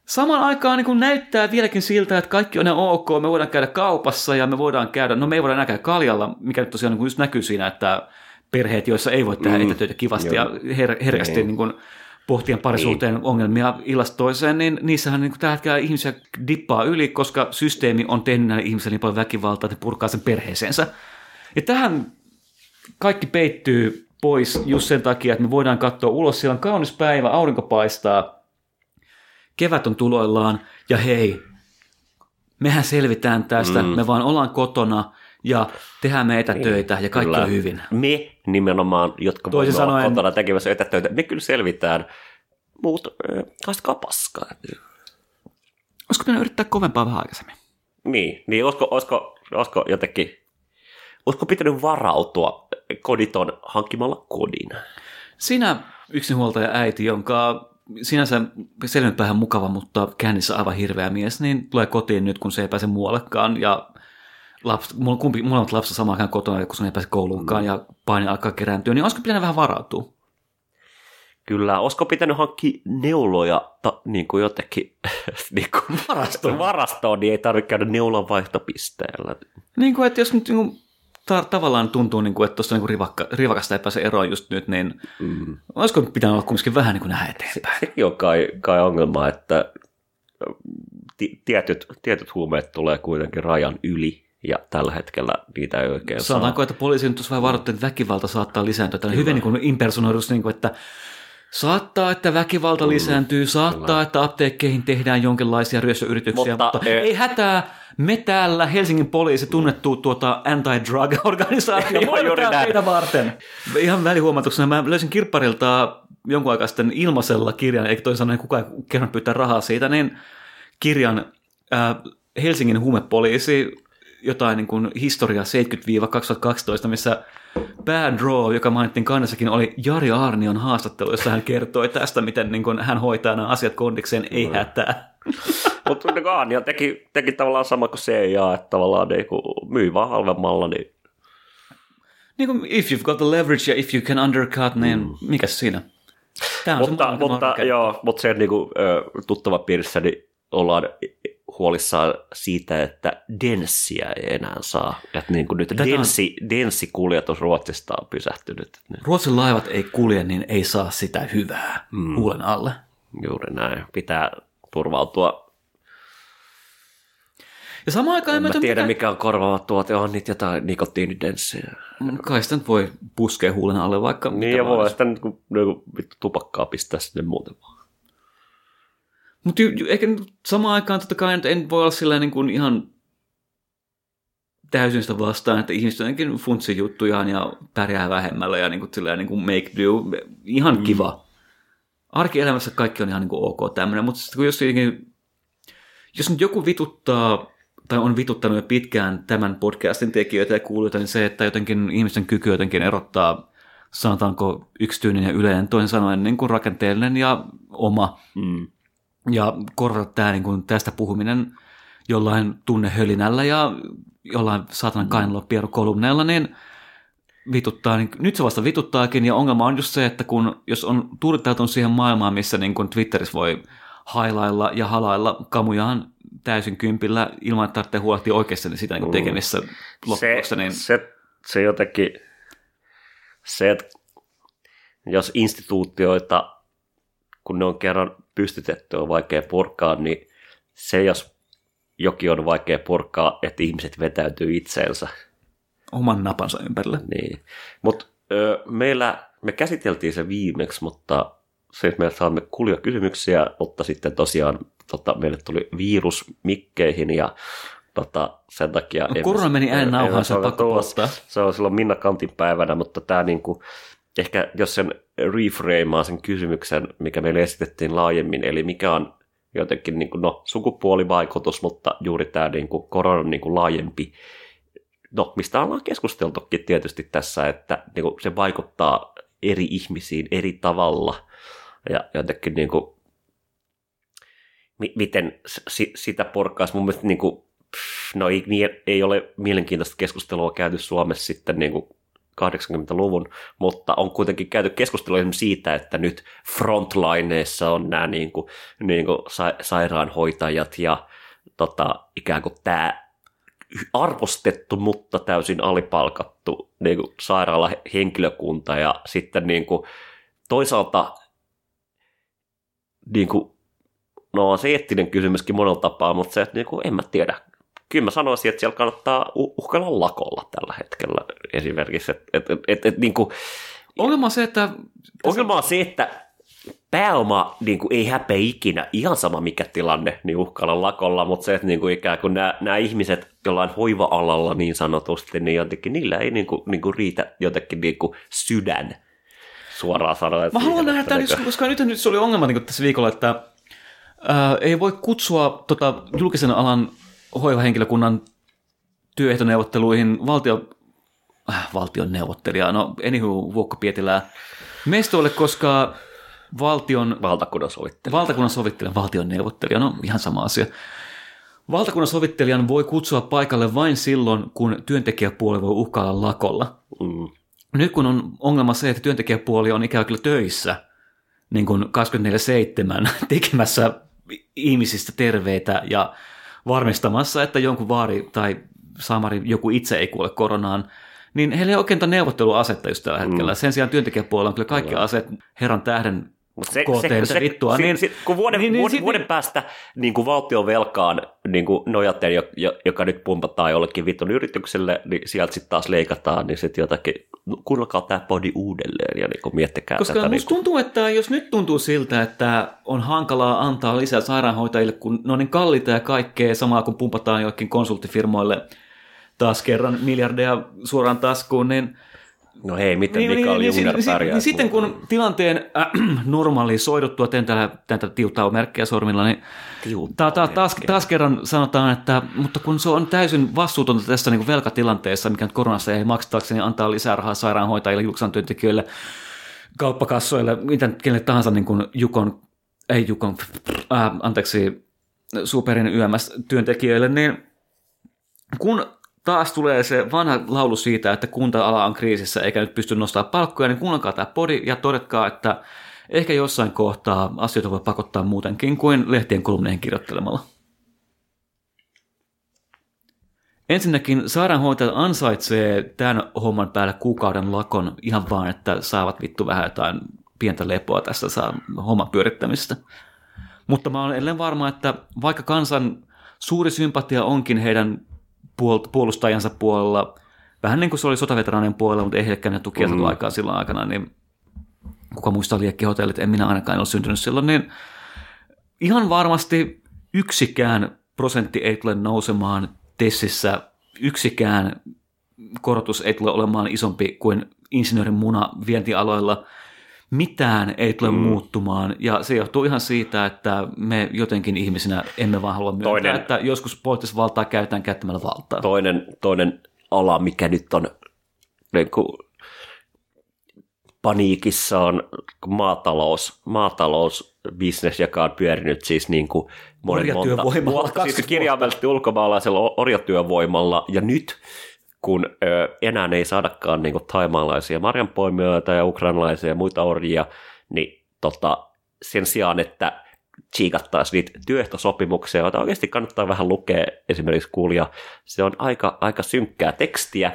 samaan aikaan niin kun näyttää vieläkin siltä, että kaikki on ihan ok, me voidaan käydä kaupassa ja me voidaan käydä, no me ei voida enää käydä kaljalla, mikä nyt tosiaan niin kun just näkyy siinä, että perheet, joissa ei voi tehdä mm, etätöitä kivasti ja her- herkästi niin. kuin pohtien parisuhteen ongelmia illasta toiseen, niin niissähän niin tällä hetkellä ihmisiä dippaa yli, koska systeemi on tehnyt näille ihmisille niin paljon väkivaltaa, että ne purkaa sen perheeseensä. Ja tähän kaikki peittyy pois just sen takia, että me voidaan katsoa ulos, siellä on kaunis päivä, aurinko paistaa, kevät on tuloillaan, ja hei, mehän selvitään tästä, mm. me vaan ollaan kotona, ja tehdään me etätöitä, ja kaikki Kyllä. on hyvin. Me nimenomaan, jotka Toisin voimme olla sanoen- kotona tekemässä etätöitä, me kyllä selvitään. Muut, äh, haistakaa paskaa. Olisiko pitänyt yrittää kovempaa vähän aikaisemmin? Niin, niin olisiko, olisiko, olisiko jotenkin, olisiko pitänyt varautua koditon hankkimalla kodin? Sinä yksinhuoltaja äiti, jonka sinänsä selvinpäin mukava, mutta kännissä aivan hirveä mies, niin tulee kotiin nyt, kun se ei pääse muuallekaan ja laps, mulla, kumpi, molemmat lapset samaan aikaan kotona, kun se ei pääse kouluunkaan ja paine alkaa kerääntyä, niin olisiko pitänyt vähän varautua? Kyllä, olisiko pitänyt hankkia neuloja ta, niin kuin jotenkin niin kuin varastoon. varastoon, niin ei tarvitse käydä neulan vaihtopisteellä. Niin kuin, että jos nyt niin kuin, ta- tavallaan tuntuu, niin kuin, että tuosta niin rivakka, rivakasta ei pääse eroon just nyt, niin mm. olisiko pitänyt olla kumminkin vähän niin kuin nähdä eteenpäin? Sekin on kai, kai ongelma, että ti- tietyt, tietyt huumeet tulee kuitenkin rajan yli, ja tällä hetkellä niitä ei oikein saa. Sanotaanko, että poliisi nyt tuossa vähän varoitti, että väkivalta saattaa lisääntyä. Tällainen hyvin niin impersonoidus, niin kuin, että saattaa, että väkivalta lisääntyy, saattaa, että apteekkeihin tehdään jonkinlaisia ryöstöyrityksiä, mutta, Mutta, mutta eh, ei hätää. Me täällä Helsingin poliisi tunnettu tuota anti-drug-organisaatio, teitä varten. Ihan välihuomatuksena mä löysin kirpparilta jonkun aikaa sitten ilmaisella kirjan, eikä toisin sanoen kukaan ei kerran pyytää rahaa siitä, niin kirjan äh, Helsingin huumepoliisi, jotain niin kuin historia 70-2012, missä päädraw, joka mainittiin kannessakin, oli Jari Arnion haastattelu, jossa hän kertoi tästä, miten niin kuin hän hoitaa nämä asiat kondikseen, ei hätää. Mutta niin Anja teki, teki tavallaan sama kuin CIA, että tavallaan niin kuin myy vaan halvemmalla, niin Niin kuin if you've got the leverage ja if you can undercut, niin mm. mikä siinä? Tämä on mutta, se mutta, joo, mutta se niin kuin, tuttava piirissä niin ollaan huolissaan siitä, että denssiä ei enää saa. Että niin kuin nyt Tätä on- denssi, denssikuljetus Ruotsista on pysähtynyt. Ne- Ruotsin laivat ei kulje, niin ei saa sitä hyvää mm. huulen alle. Juuri näin. Pitää turvautua. Ja samaan aikaan En mä tiedä, mikä... mikä on korvaava tuote. On niitä jotain nikotiinidenssiä. Kai sitä voi puskea huulen alle vaikka Niin ja voi sitä nyt kun niinku vittu tupakkaa pistää sinne muuten vaan. Mutta nyt samaan aikaan totta kai en voi olla silleen niin kuin ihan täysin sitä vastaan, että ihmiset jotenkin funtsi juttujaan ja pärjää vähemmällä ja niin kuin, silleen, niin kuin make do. Ihan mm. kiva. Arkielämässä kaikki on ihan niin kuin ok tämmöinen, mutta sitten kun jos, jos nyt joku vituttaa tai on vituttanut jo pitkään tämän podcastin tekijöitä ja kuulijoita, niin se, että jotenkin ihmisten kyky jotenkin erottaa, sanotaanko yksityinen ja yleinen, toisin sanoen niin kuin rakenteellinen ja oma, Mm. Ja korvata tämä, niin kuin tästä puhuminen jollain tunnehölinällä ja jollain saatanan kainalla kolumneilla, niin vituttaa, niin nyt se vasta vituttaakin, ja ongelma on just se, että kun, jos on tuudittautunut siihen maailmaan, missä niin kuin Twitterissä voi hailailla ja halailla kamujaan täysin kympillä ilman, että tarvitsee huolehtia oikeasti siitä niin tekemissä loppuksi, se, niin se, se jotenkin, se, että jos instituutioita, kun ne on kerran pystytetty, on vaikea purkaa, niin se, jos jokin on vaikea purkaa, että ihmiset vetäytyy itseensä. oman napansa ympärille. Niin. Mutta meillä, me käsiteltiin se viimeksi, mutta se, että me saamme kuulia kysymyksiä, mutta sitten tosiaan tota, meille tuli virus mikkeihin ja tota, sen takia... No, korona meni äänen nauhaan, se on pakko. Se on silloin Minna Kantin päivänä, mutta tämä niinku, ehkä jos sen reframeaa sen kysymyksen, mikä meille esitettiin laajemmin, eli mikä on jotenkin niin kuin, no, sukupuolivaikutus, mutta juuri tämä niin kuin, koronan niin kuin, laajempi, no mistä ollaan keskusteltukin tietysti tässä, että niin kuin, se vaikuttaa eri ihmisiin eri tavalla ja jotenkin niin kuin, mi- miten s- sitä porkkaisi mun mielestä niin kuin, pff, no ei, ei ole mielenkiintoista keskustelua käyty Suomessa sitten niin kuin 80-luvun, mutta on kuitenkin käyty keskustelua siitä, että nyt frontlineissa on nämä niin kuin, niin kuin sa- sairaanhoitajat ja tota, ikään kuin tämä arvostettu, mutta täysin alipalkattu niin kuin sairaalahenkilökunta ja sitten niin kuin, toisaalta niin kuin, no on se eettinen kysymyskin monella tapaa, mutta se, että niin kuin, en mä tiedä. Kyllä mä sanoisin, että siellä kannattaa uh- uhkailla lakolla tällä hetkellä esimerkiksi. Et, et, et, et, et, niin kuin, Ongelma on se, että ongelma on se, että pääoma niin kuin, ei häpeä ikinä, ihan sama mikä tilanne, niin uhkailla lakolla, mutta se, että niin kuin, ikään kuin nämä, nämä ihmiset jollain hoiva-alalla niin sanotusti, niin jotenkin niillä ei niin kuin, niin kuin riitä jotenkin niin kuin sydän suoraan sanoen. Mä haluan nähdä tämän, niin just, koska nyt, nyt se oli ongelma niin tässä viikolla, että ää, ei voi kutsua tota, julkisen alan hoivahenkilökunnan työehtoneuvotteluihin valtio, äh, valtion neuvottelijaa, no anywho Vuokko Pietilää mestoille, koska valtion valtakunnan sovittelija. valtakunnan sovittelija, valtion neuvottelija, no ihan sama asia. Valtakunnan sovittelijan voi kutsua paikalle vain silloin, kun työntekijäpuoli voi uhkailla lakolla. Mm. Nyt kun on ongelma se, että työntekijäpuoli on ikään kuin töissä niin kuin 24-7 tekemässä ihmisistä terveitä ja varmistamassa, että jonkun vaari tai samari joku itse ei kuole koronaan, niin heillä ei ole oikein neuvotteluasetta just tällä hetkellä. Mm. Sen sijaan työntekijäpuolella on kyllä kaikki aseet herran tähden Mut se, se, se, vittua, si, niin- kun vuoden, niin- niin, niin vuoden, vuoden päästä niin kuin valtion velkaan niin kuin nojaten, jo, jo, joka nyt pumpataan jollekin vitun yritykselle, niin sieltä sitten taas leikataan, niin sitten jotakin, no, kuunnelkaa tämä podi uudelleen ja niin kuin miettikää Koska tätä. musta tuntuu, että jos nyt tuntuu siltä, että on hankalaa antaa lisää sairaanhoitajille, kun ne on niin kalliita ja kaikkea, samaa kun pumpataan joillekin konsulttifirmoille taas kerran miljardeja suoraan taskuun, niin No hei, miten niin, Mikael niin, Jungner niin, pärjää? niin, niin sitten kun tilanteen äh, normalisoiduttua, teen täällä tätä tiuttaa merkkiä sormilla, niin ta, ta, taas, taas kerran sanotaan, että mutta kun se on täysin vastuutonta tässä niin kuin velkatilanteessa, mikä nyt koronassa ei maksatakseni antaa lisää rahaa sairaanhoitajille, julkisen työntekijöille, kauppakassoille, miten kenelle tahansa niin kuin Jukon, ei Jukon, äh, anteeksi, Superin YMS-työntekijöille, niin kun taas tulee se vanha laulu siitä, että kunta-ala on kriisissä eikä nyt pysty nostamaan palkkoja, niin kuunnelkaa tämä podi ja todetkaa, että ehkä jossain kohtaa asioita voi pakottaa muutenkin kuin lehtien kolumneihin kirjoittelemalla. Ensinnäkin sairaanhoitajat ansaitsee tämän homman päälle kuukauden lakon ihan vaan, että saavat vittu vähän jotain pientä lepoa tästä saa homman pyörittämistä. Mutta mä olen edelleen varma, että vaikka kansan suuri sympatia onkin heidän puol- puolustajansa puolella, vähän niin kuin se oli sotaveteraanien puolella, mutta ei heillekään ne tukia mm. aikaa silloin aikana, niin kuka muistaa liekkihotellit, en minä ainakaan ole syntynyt silloin, niin ihan varmasti yksikään prosentti ei tule nousemaan Tessissä, yksikään korotus ei tule olemaan isompi kuin insinöörin muna vientialoilla, mitään ei tule mm. muuttumaan, ja se johtuu ihan siitä, että me jotenkin ihmisinä emme vaan halua myöntää, toinen, että joskus poliittista valtaa käytetään käyttämällä valtaa. Toinen, toinen ala, mikä nyt on niin kuin, paniikissa on maatalous, maatalousbisnes, joka on pyörinyt siis niin kuin monen monta vuotta, siis kirjaimellisesti ulkomaalaisella orjatyövoimalla, ja nyt kun ö, enää ei saadakaan niin kuin, taimaalaisia marjanpoimijoita ja ukrainalaisia ja muita orjia, niin tota, sen sijaan, että tsiikattaisiin niitä työehtosopimuksia, joita oikeasti kannattaa vähän lukea esimerkiksi kuulia. Se on aika, aika synkkää tekstiä.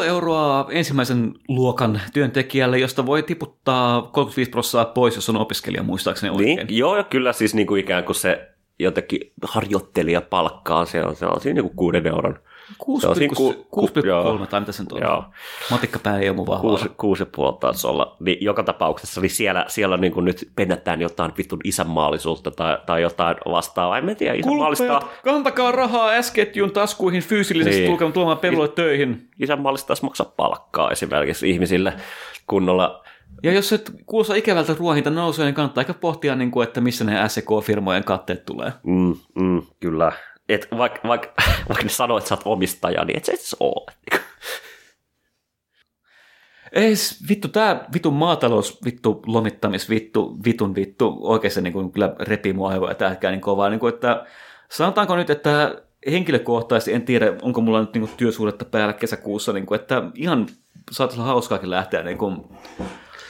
2,5 euroa ensimmäisen luokan työntekijälle, josta voi tiputtaa 35 prosenttia pois, jos on opiskelija muistaakseni oikein. Niin, joo, ja kyllä siis niin kuin ikään kuin se jotenkin harjoittelija palkkaa, se on, se on siinä niin kuin 6 euron 6,3 tai mitä sen on. Matikkapää ei ole mun vahvaa. 6,5 taisi olla. Niin joka tapauksessa niin siellä, siellä niin kuin nyt pennätään jotain vitun isänmaallisuutta tai, tai jotain vastaavaa. En tiedä, isänmaallista... kantakaa rahaa S-ketjun taskuihin fyysillisesti niin. tulkaa tuomaan pelulle töihin. Isänmaallista taas maksaa palkkaa esimerkiksi ihmisille kunnolla ja jos se kuulostaa ikävältä ruohinta nousee, niin kannattaa ehkä pohtia, niin kuin, että missä ne SEK-firmojen katteet tulee. Mm, mm, kyllä et vaikka, vaikka, vaikka ne sanoo, että sä oot omistaja, niin et sä itse ole. Ei, vittu, tää vitun maatalous, vittu lomittamis, vittu, vitun vittu, oikeasti niin kuin, kyllä repii mua aivoja tähkään niin kovaa. Niin kuin, että, sanotaanko nyt, että henkilökohtaisesti en tiedä, onko mulla nyt niin kuin, työsuhdetta päällä kesäkuussa, niin kuin, että ihan saattaisi olla hauskaakin lähteä niin kuin,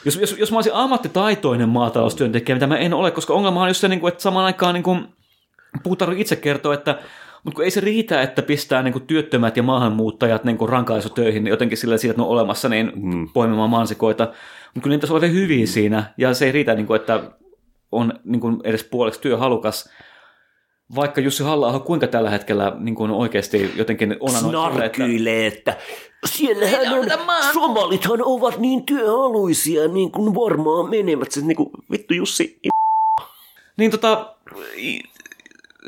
jos, jos, jos mä olisin ammattitaitoinen maataloustyöntekijä, mitä mä en ole, koska ongelma on just se, niin kuin, että samaan aikaan niin kuin, Puutarhu itse kertoo, että mutta ei se riitä, että pistää niin kuin työttömät ja maahanmuuttajat niin kuin rankaisutöihin niin jotenkin sillä siitä, että ne on olemassa niin mm. poimimaan mansikoita. Mutta kyllä niitä on hyviä siinä, ja se ei riitä, niin kuin, että on niin kuin edes puoleksi työhalukas. Vaikka Jussi halla kuinka tällä hetkellä niin kuin oikeasti jotenkin on Snarkyilee, että... että siellähän on, somalithan ovat niin työhaluisia, niin kuin varmaan menevät. Se, niin kuin, vittu Jussi, niin tota,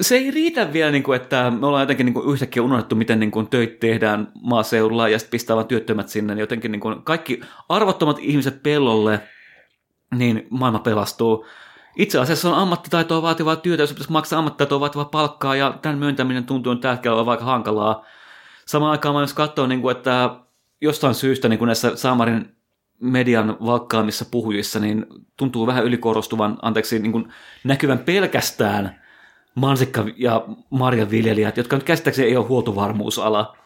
se ei riitä vielä, niin kuin, että me ollaan jotenkin niin kuin, yhtäkkiä unohdettu, miten niin kuin, töitä tehdään maaseudulla ja sitten pistää vaan työttömät sinne. Niin jotenkin niin kuin, kaikki arvottomat ihmiset pellolle, niin maailma pelastuu. Itse asiassa on ammattitaitoa vaativaa työtä, jos pitäisi maksaa ammattitaitoa vaativaa palkkaa, ja tämän myöntäminen tuntuu tällä hetkellä aika hankalaa. Samaan aikaan mä myös katsoin, niin kuin, että jostain syystä niin kuin näissä Samarin median valkkaamissa puhujissa, niin tuntuu vähän ylikorostuvan, anteeksi, niin kuin näkyvän pelkästään mansikka- ja marjanviljelijät, jotka nyt käsittääkseni ei ole huoltovarmuusala.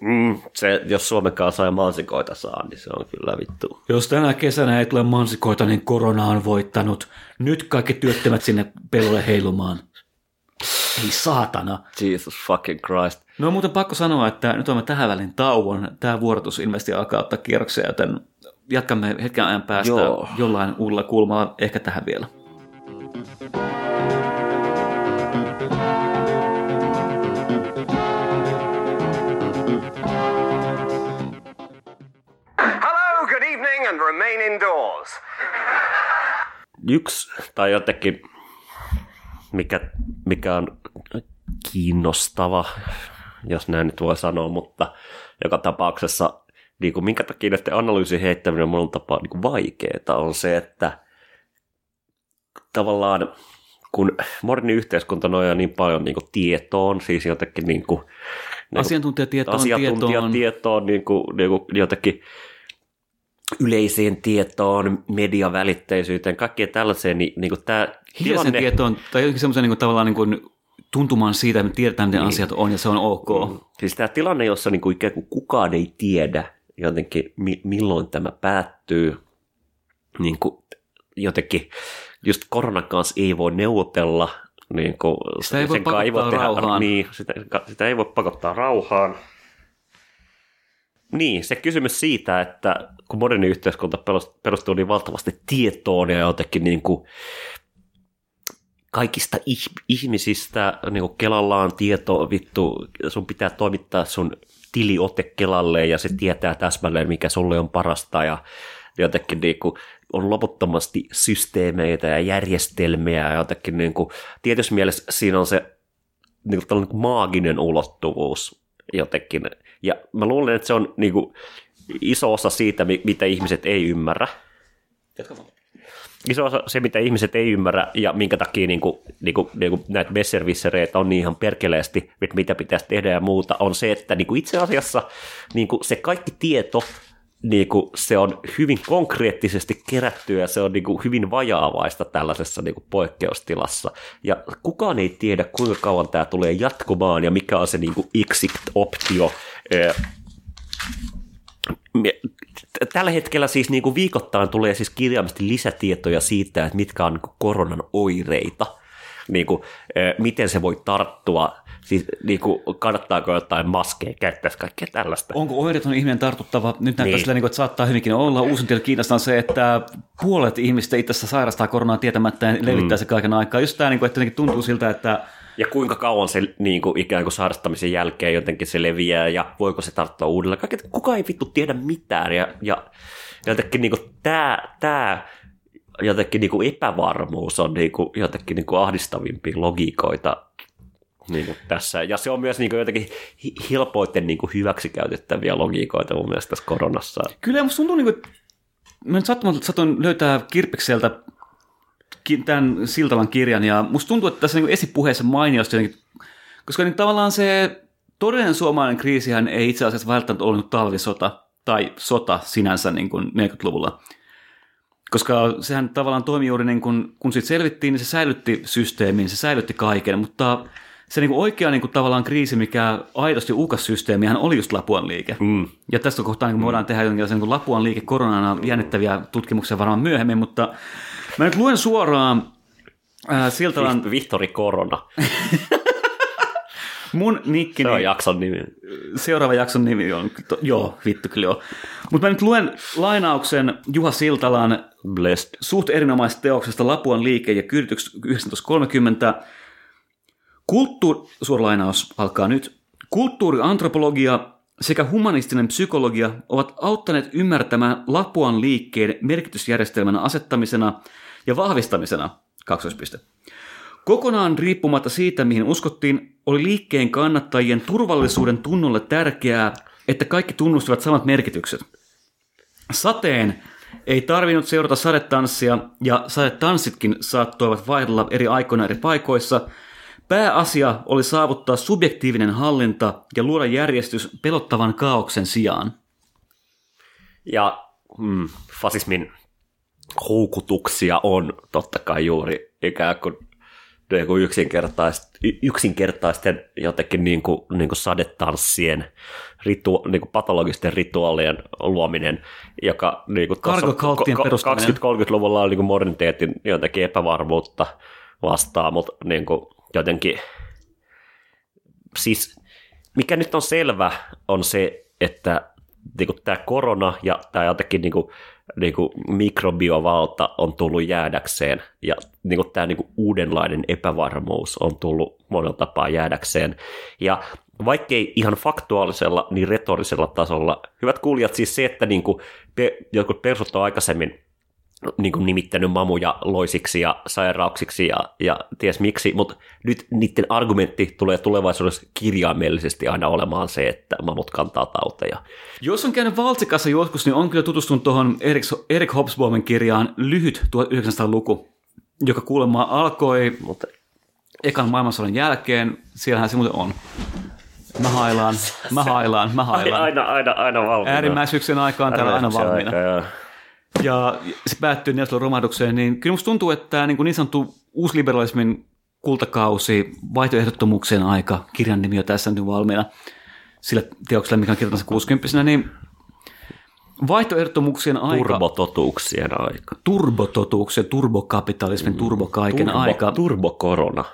Mm, se, jos Suomen kanssa ei mansikoita saa, niin se on kyllä vittu. Jos tänä kesänä ei tule mansikoita, niin korona on voittanut. Nyt kaikki työttömät sinne pellolle heilumaan. Ei saatana. Jesus fucking Christ. No muuten pakko sanoa, että nyt olemme tähän välin tauon. Tämä vuorotus ilmeisesti alkaa ottaa kierroksia, joten jatkamme hetken ajan päästä Joo. jollain uudella kulmalla ehkä tähän vielä. And remain indoors. Yksi tai jotenkin, mikä, mikä on kiinnostava, jos näin nyt voi sanoa, mutta joka tapauksessa, niin kuin minkä takia näiden analyysin heittäminen on monella tapaa niin vaikeaa, on se, että tavallaan kun moderni yhteiskunta nojaa niin paljon niin kuin tietoon, siis jotenkin niin kuin, niin asiantuntijatietoon, asiantuntijatietoon, tietoon, niin kuin, niin kuin jotenkin yleiseen tietoon, mediavälitteisyyteen, kaikkeen tällaiseen, niin, niin kuin tämä tilanne... tietoon, tai jotenkin semmoisen niin kuin, tavallaan niin kuin, tuntumaan siitä, että me tiedetään, miten niin. asiat on, ja se on ok. Mm. Siis tämä tilanne, jossa niin kuin ikään kuin kukaan ei tiedä jotenkin, mi- milloin tämä päättyy, niin kuin jotenkin just koronan kanssa ei voi neuvotella, Niin kuin, Sitä ei voi sen kai pakottaa rauhaan. Niin, sitä, sitä ei voi pakottaa rauhaan. Niin, se kysymys siitä, että kun moderni yhteiskunta perus- perustuu niin valtavasti tietoon ja jotenkin niin kuin kaikista ih- ihmisistä, niin kuin Kelalla on tieto, vittu, sun pitää toimittaa sun tiliote Kelalle ja se tietää täsmälleen, mikä sulle on parasta ja jotenkin niin kuin on loputtomasti systeemeitä ja järjestelmiä ja jotenkin niin kuin, tietyssä mielessä siinä on se niin kuin tällainen maaginen ulottuvuus jotenkin. Ja mä luulen, että se on niin kuin, iso osa siitä, mi- mitä ihmiset ei ymmärrä. Iso osa se, mitä ihmiset ei ymmärrä ja minkä takia niin kuin, niin kuin, niin kuin näitä besservissereitä on niin ihan perkeleesti, että mitä pitäisi tehdä ja muuta, on se, että niin kuin itse asiassa niin kuin se kaikki tieto, niin kuin se on hyvin konkreettisesti kerättyä ja se on niin kuin hyvin vajaavaista tällaisessa niin kuin poikkeustilassa. Ja kukaan ei tiedä, kuinka kauan tämä tulee jatkumaan ja mikä on se niin kuin exit-optio. Tällä hetkellä siis niin kuin viikoittain tulee siis kirjaimisesti lisätietoja siitä, että mitkä on niin kuin koronan oireita, niin kuin, miten se voi tarttua, siis niin kuin, kannattaako jotain maskeja käyttää, kaikkea tällaista. Onko oireeton ihminen tartuttava? Nyt näyttää Niin. sillä, niin kuin, että saattaa hyvinkin olla. Uusin tieto Kiinasta on se, että puolet ihmistä itse asiassa sairastaa koronaa tietämättä ja levittää mm. se kaiken aikaa. Just tämä, niin kuin, että tuntuu siltä, että Ja kuinka kauan se niin kuin, ikään kuin sairastamisen jälkeen jotenkin se leviää ja voiko se tarttua uudelleen. Kaikki, kukaan ei vittu tiedä mitään ja, ja jotenkin niin kuin, tämä, tämä jotenkin niin kuin epävarmuus on niin kuin, jotenkin niin kuin ahdistavimpia logiikoita niin kuin tässä. Ja se on myös niin kuin, jotenkin helpoiten niin kuin hyväksikäytettäviä logiikoita mun mielestä tässä koronassa. Kyllä musta tuntuu, niin kuin, mä nyt sattumalta satoin löytää Kirpekseltä ki- tämän Siltalan kirjan, ja musta tuntuu, että tässä niin esipuheessa mainiosti jotenkin, koska niin tavallaan se todellinen suomalainen kriisihän ei itse asiassa välttämättä ollut talvisota tai sota sinänsä niin kuin 40-luvulla. Koska sehän tavallaan toimi juuri niin kuin, kun siitä selvittiin, niin se säilytti systeemin, se säilytti kaiken, mutta se niin kuin oikea niin kuin tavallaan kriisi, mikä aidosti uhkas systeemihän oli just Lapuan liike. Mm. Ja tästä kohtaa niin me voidaan tehdä jonkinlaisen niin Lapuan liike koronana jännittäviä tutkimuksia varmaan myöhemmin, mutta mä nyt luen suoraan äh, Siltalan, Viht- Vihtori Korona. mun Se nikkini, on jakson nimi. seuraava jakson nimi on, to, joo, vittu kyllä joo. Mutta mä nyt luen lainauksen Juha Siltalan Blessed. suht erinomaisesta teoksesta Lapuan liike ja kyydytykset 1930. Kulttuur... Suoralainaus alkaa nyt. Kulttuuriantropologia sekä humanistinen psykologia ovat auttaneet ymmärtämään Lapuan liikkeen merkitysjärjestelmän asettamisena ja vahvistamisena. Kaksoispiste. Kokonaan riippumatta siitä, mihin uskottiin, oli liikkeen kannattajien turvallisuuden tunnolle tärkeää, että kaikki tunnustivat samat merkitykset. Sateen ei tarvinnut seurata sadetanssia, ja sadetanssitkin saattoivat vaihdella eri aikoina eri paikoissa. Pääasia oli saavuttaa subjektiivinen hallinta ja luoda järjestys pelottavan kaauksen sijaan. Ja mm, fasismin houkutuksia on totta kai juuri ikään kuin niin kuin yksinkertaist, yksinkertaisten jotenkin niin kuin, niin kuin sadetanssien, ritu, niin kuin patologisten rituaalien luominen, joka niin kuin tuossa Kargokalttien perustaminen. 20-30-luvulla on niin kuin moderniteetin jotenkin epävarmuutta vastaan, mutta niin kuin jotenkin siis mikä nyt on selvä on se, että niin kuin tämä korona ja tämä jotenkin niin kuin, niin kuin mikrobiovalta on tullut jäädäkseen ja niin kuin tämä niin kuin uudenlainen epävarmuus on tullut monella tapaa jäädäkseen. Ja vaikkei ihan faktuaalisella, niin retorisella tasolla, hyvät kuulijat, siis se, että niin kuin jotkut persut on aikaisemmin niin kuin nimittänyt mamuja loisiksi ja sairauksiksi ja, ja ties miksi, mutta nyt niiden argumentti tulee tulevaisuudessa kirjaimellisesti aina olemaan se, että mamut kantaa tauteja. Jos on käynyt Valtsikassa joskus, niin on kyllä tutustunut tuohon Erik, Erik Hobsbawmin kirjaan Lyhyt 1900-luku, joka kuulemma alkoi Mutta ekan maailmansodan jälkeen. Siellähän se muuten on. Mä hailaan, mä hailaan, mä hailaan. aina, aina, aina valmiina. Äärimmäisyyksien aikaan täällä aina valmiina. aika. Ja se päättyy neljäsellä romahdukseen, niin kyllä musta tuntuu, että tämä niin, kuin niin sanottu uusliberalismin kultakausi, vaihtoehdottomuuksien aika, kirjan nimi on tässä nyt valmiina, sillä teoksella, mikä on kirjoittanut 60 niin vaihtoehdottomuuksien aika, Turbototuuksien aika. turbototuuksien, turbokapitalismin, turbokaiken Turbo, aika, Turbokorona.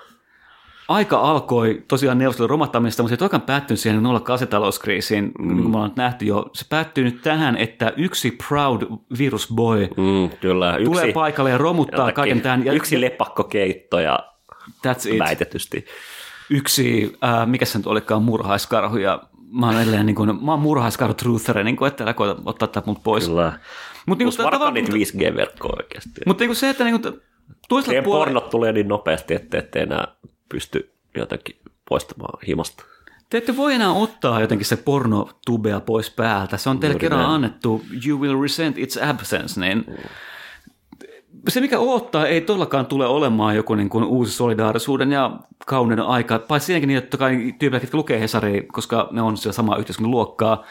Aika alkoi tosiaan neuvostoliiton romahtamista, mutta se ei toikaan päättynyt siihen 08 talouskriisiin, mm. niin kuin me ollaan nähty jo. Se päättyy nyt tähän, että yksi proud virus boy Mm, kyllä. Yksi, tulee paikalle ja romuttaa jotakin- kaiken tämän. Ja Yksi lepakkokeitto ja that's it. väitetysti. Yksi, äh, mikä se nyt olikaan, murhaiskarhu. Ja mä oon edelleen niin kuin, mä oon murhaiskarhu trutheri, niin kuin, että älä koeta ottaa tätä mut pois. Kyllä. Mut niin kuin, tavallaan- niitä 5G-verkkoa oikeasti. Mutta niin se, että niin kuin, toisella puolella, pornot tulee niin nopeasti, että ette enää pysty jotenkin poistamaan himasta. te ette voi enää ottaa jotenkin se pornotubea pois päältä. Se on teille Juuri kerran näin. annettu you will resent its absence, niin se, mikä odottaa, ei todellakaan tule olemaan joku niin kuin uusi solidaarisuuden ja kauneuden aika, paitsi siinäkin niin, että kai tyypillä, jotka lukee Hesaria, koska ne on siellä samaa yhteiskunnan luokkaa,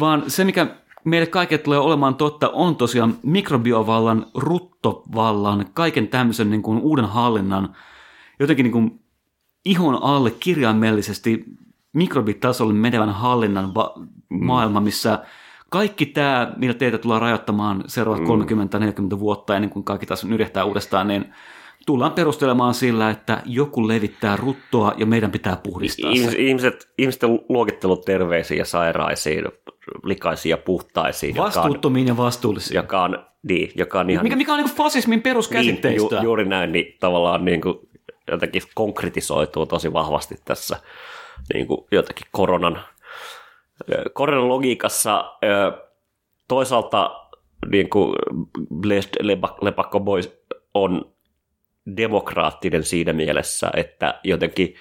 vaan se, mikä meille kaikille tulee olemaan totta, on tosiaan mikrobiovallan, ruttovallan, kaiken tämmöisen niin kuin uuden hallinnan, jotenkin niin kuin ihon alle kirjaimellisesti mikrobitasolle menevän hallinnan va- maailma, missä kaikki tämä, millä teitä tullaan rajoittamaan seuraavat 30-40 vuotta ennen kuin kaikki taas nyrjähtää uudestaan, niin tullaan perustelemaan sillä, että joku levittää ruttoa ja meidän pitää puhdistaa se. ihmiset, ihmisten luokittelut terveisiin ja sairaisiin, likaisiin ja puhtaisiin, joka on, Vastuuttomiin ja vastuullisiin. joka on, niin, joka on ihan Mikä, mikä on niin fasismin niin, peruskäsitteistä? ju, juuri näin, niin tavallaan niin kuin jotenkin konkretisoituu tosi vahvasti tässä niin kuin jotenkin koronan, koronan logiikassa. Toisaalta niin kuin Lepa- Lepakko Boys on demokraattinen siinä mielessä, että jotenkin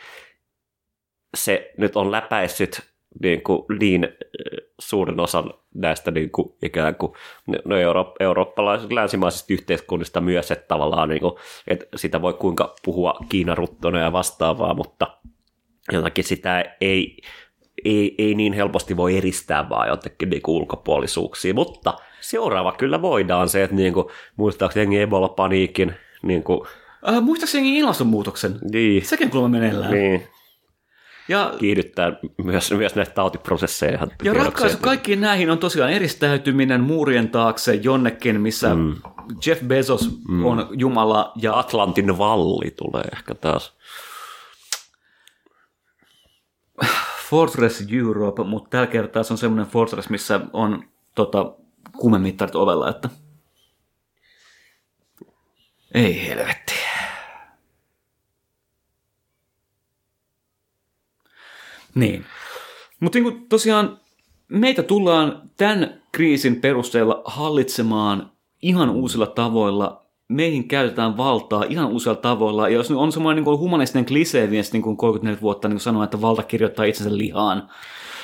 se nyt on läpäissyt niin, kuin niin ö, suurin osan näistä niin kuin ikään kuin no euro, eurooppalaisista länsimaisista yhteiskunnista myös, että tavallaan niin kuin, että sitä voi kuinka puhua Kiinaruttona ja vastaavaa, mutta jotakin sitä ei, ei, ei niin helposti voi eristää vaan jotenkin niin kuin ulkopuolisuuksia, mutta seuraava kyllä voidaan se, että niin kuin, muistaakseni Ebola-paniikin, niin kuin, Äh, muistaakseni ilmastonmuutoksen. niin, Sekin kuulemma meneillään. niin, Ja kiihdyttää myös, myös näitä tautiprosesseja. Ja tiedoksi, ratkaisu kaikkiin näihin on tosiaan eristäytyminen muurien taakse jonnekin, missä mm. Jeff Bezos mm. on Jumala ja Atlantin valli tulee ehkä taas. Fortress Europe, mutta tällä kertaa se on semmoinen Fortress, missä on tota, kumemittarit ovella, että ei helvetti. Niin. Mutta niin tosiaan meitä tullaan tämän kriisin perusteella hallitsemaan ihan uusilla tavoilla. Meihin käytetään valtaa ihan uusilla tavoilla. Ja jos nyt on semmoinen niin humanistinen klisee vielä niin kuin 34 vuotta niin sanoa, että valta kirjoittaa itsensä lihaan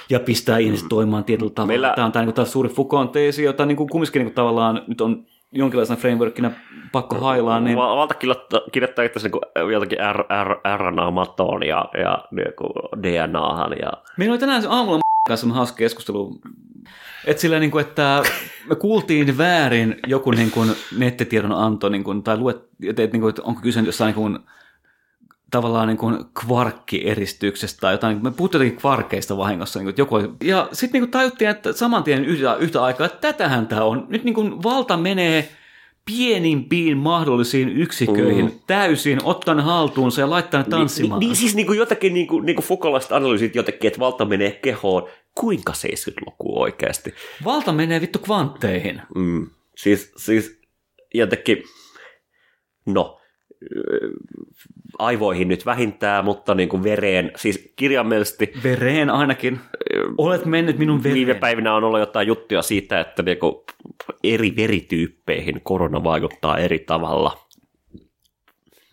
ja pistää ihmiset toimimaan tietyllä tavalla. Meillä- Tämä on tämä, niin kuin, tämä suuri Foucault teesi, jota niin kuin kumminkin niin kuin, tavallaan nyt on jonkinlaisena frameworkina pakko hailaa. Niin... Val- Valta kirjoittaa, itse niin jotakin RNA-matoon ja, ja niin DNAhan. Ja, Meillä oli tänään aamulla kanssa hauska keskustelu, että sillä niin kuin, että me kuultiin väärin joku niin kuin nettitiedon anto, niin kuin, tai luet, että, niin kuin, että onko kyse jossain niin kuin, tavallaan niin kuin kvarkkieristyksestä tai jotain, me puhuttiin jotenkin kvarkeista vahingossa, niin kuin, että joku ja sitten niin kuin tajuttiin, että saman tien yhtä, yhtä aikaa, että tätähän tämä on, nyt niin kuin valta menee pienimpiin mahdollisiin yksiköihin mm. täysin, ottaa ne haltuunsa ja laittaa tanssimaan. Niin, niin siis niin kuin jotakin niin kuin, niin kuin Foucaultaiset analyysit jotenkin, että valta menee kehoon. Kuinka 70-luku oikeasti? Valta menee vittu kvantteihin. Mm. Siis, siis jotenkin, no, aivoihin nyt vähintään, mutta niin kuin vereen, siis kirjaimellisesti Vereen ainakin. Olet mennyt minun vereen. viime päivinä on ollut jotain juttuja siitä, että niinku eri verityyppeihin korona vaikuttaa eri tavalla.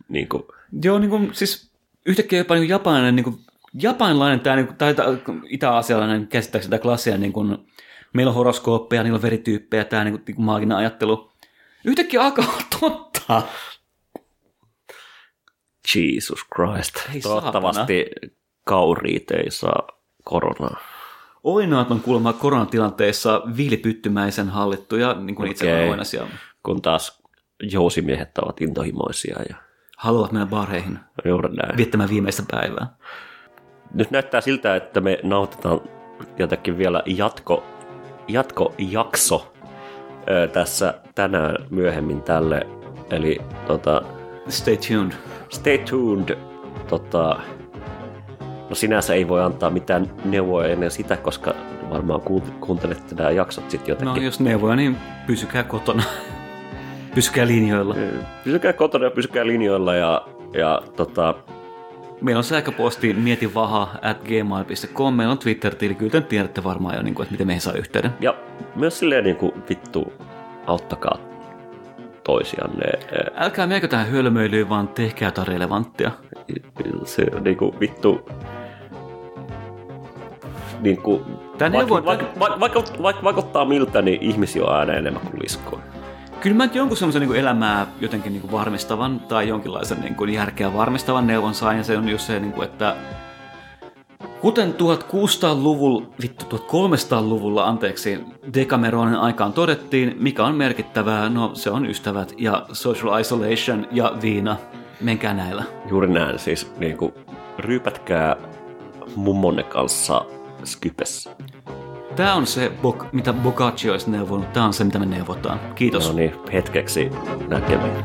Niin kuin, Joo, niin kuin, siis yhtäkkiä jopa niin japanilainen, niin kuin, japanilainen tämä, niin kuin, tai tai itä-asialainen käsittääkseni tämä klassia, niin kuin, meillä on horoskooppeja, niillä on verityyppejä, tämä niin kuin, niin kuin maaginen ajattelu. Yhtäkkiä alkaa olla totta. Jesus Christ. Ei Toivottavasti kauriit ei saa koronaa. Oinaat on kuulemma koronatilanteessa viilipyttymäisen hallittuja, niin kuin itse oinasia. Kun taas jousimiehet ovat intohimoisia ja Haluavat mennä baareihin juuri näin. viettämään viimeistä päivää. Nyt näyttää siltä, että me nautetaan jotenkin vielä jatko, jatkojakso tässä tänään myöhemmin tälle. Eli tota, Stay tuned. stay tuned tota, no sinänsä ei voi antaa mitään neuvoja ennen sitä, koska varmaan kuunt- kuuntelette nämä jaksot sitten No jotenkin. jos neuvoja, niin pysykää kotona. pysykää linjoilla. Pysykää kotona ja pysykää linjoilla ja, ja tota, Meillä on sähköposti mietivaha at gmail.com, meillä on Twitter-tili, kyllä te tiedätte varmaan jo, niin kuin, että miten meihin saa yhteyden. ja myös silleen niin kuin vittu auttakaa toisianne. Älkää meikö tähän hölmöilyyn, vaan tehkää jotain relevanttia. Se niin kuin vittu niin kuin, Tää vaikka, neuvo- vaikka, vaikka, vaikka, vaikka, vaikuttaa miltä, niin ihmisiä on aina enemmän kuin liskoa. Kyllä mä jonkun semmoisen niin elämää jotenkin niin kuin varmistavan tai jonkinlaisen niin kuin järkeä varmistavan neuvon sain, ja se on just se, niin kuin, että kuten 1600-luvulla, vittu 1300-luvulla, anteeksi, Decameronin aikaan todettiin, mikä on merkittävää, no se on ystävät ja social isolation ja viina. Menkää näillä. Juuri näin, siis niin kuin, ryypätkää mummonne kanssa Skypessä. Tämä on se, bok- mitä Boccaccio olisi neuvonut. Tämä on se, mitä me neuvotaan. Kiitos. No niin, hetkeksi näkemiin.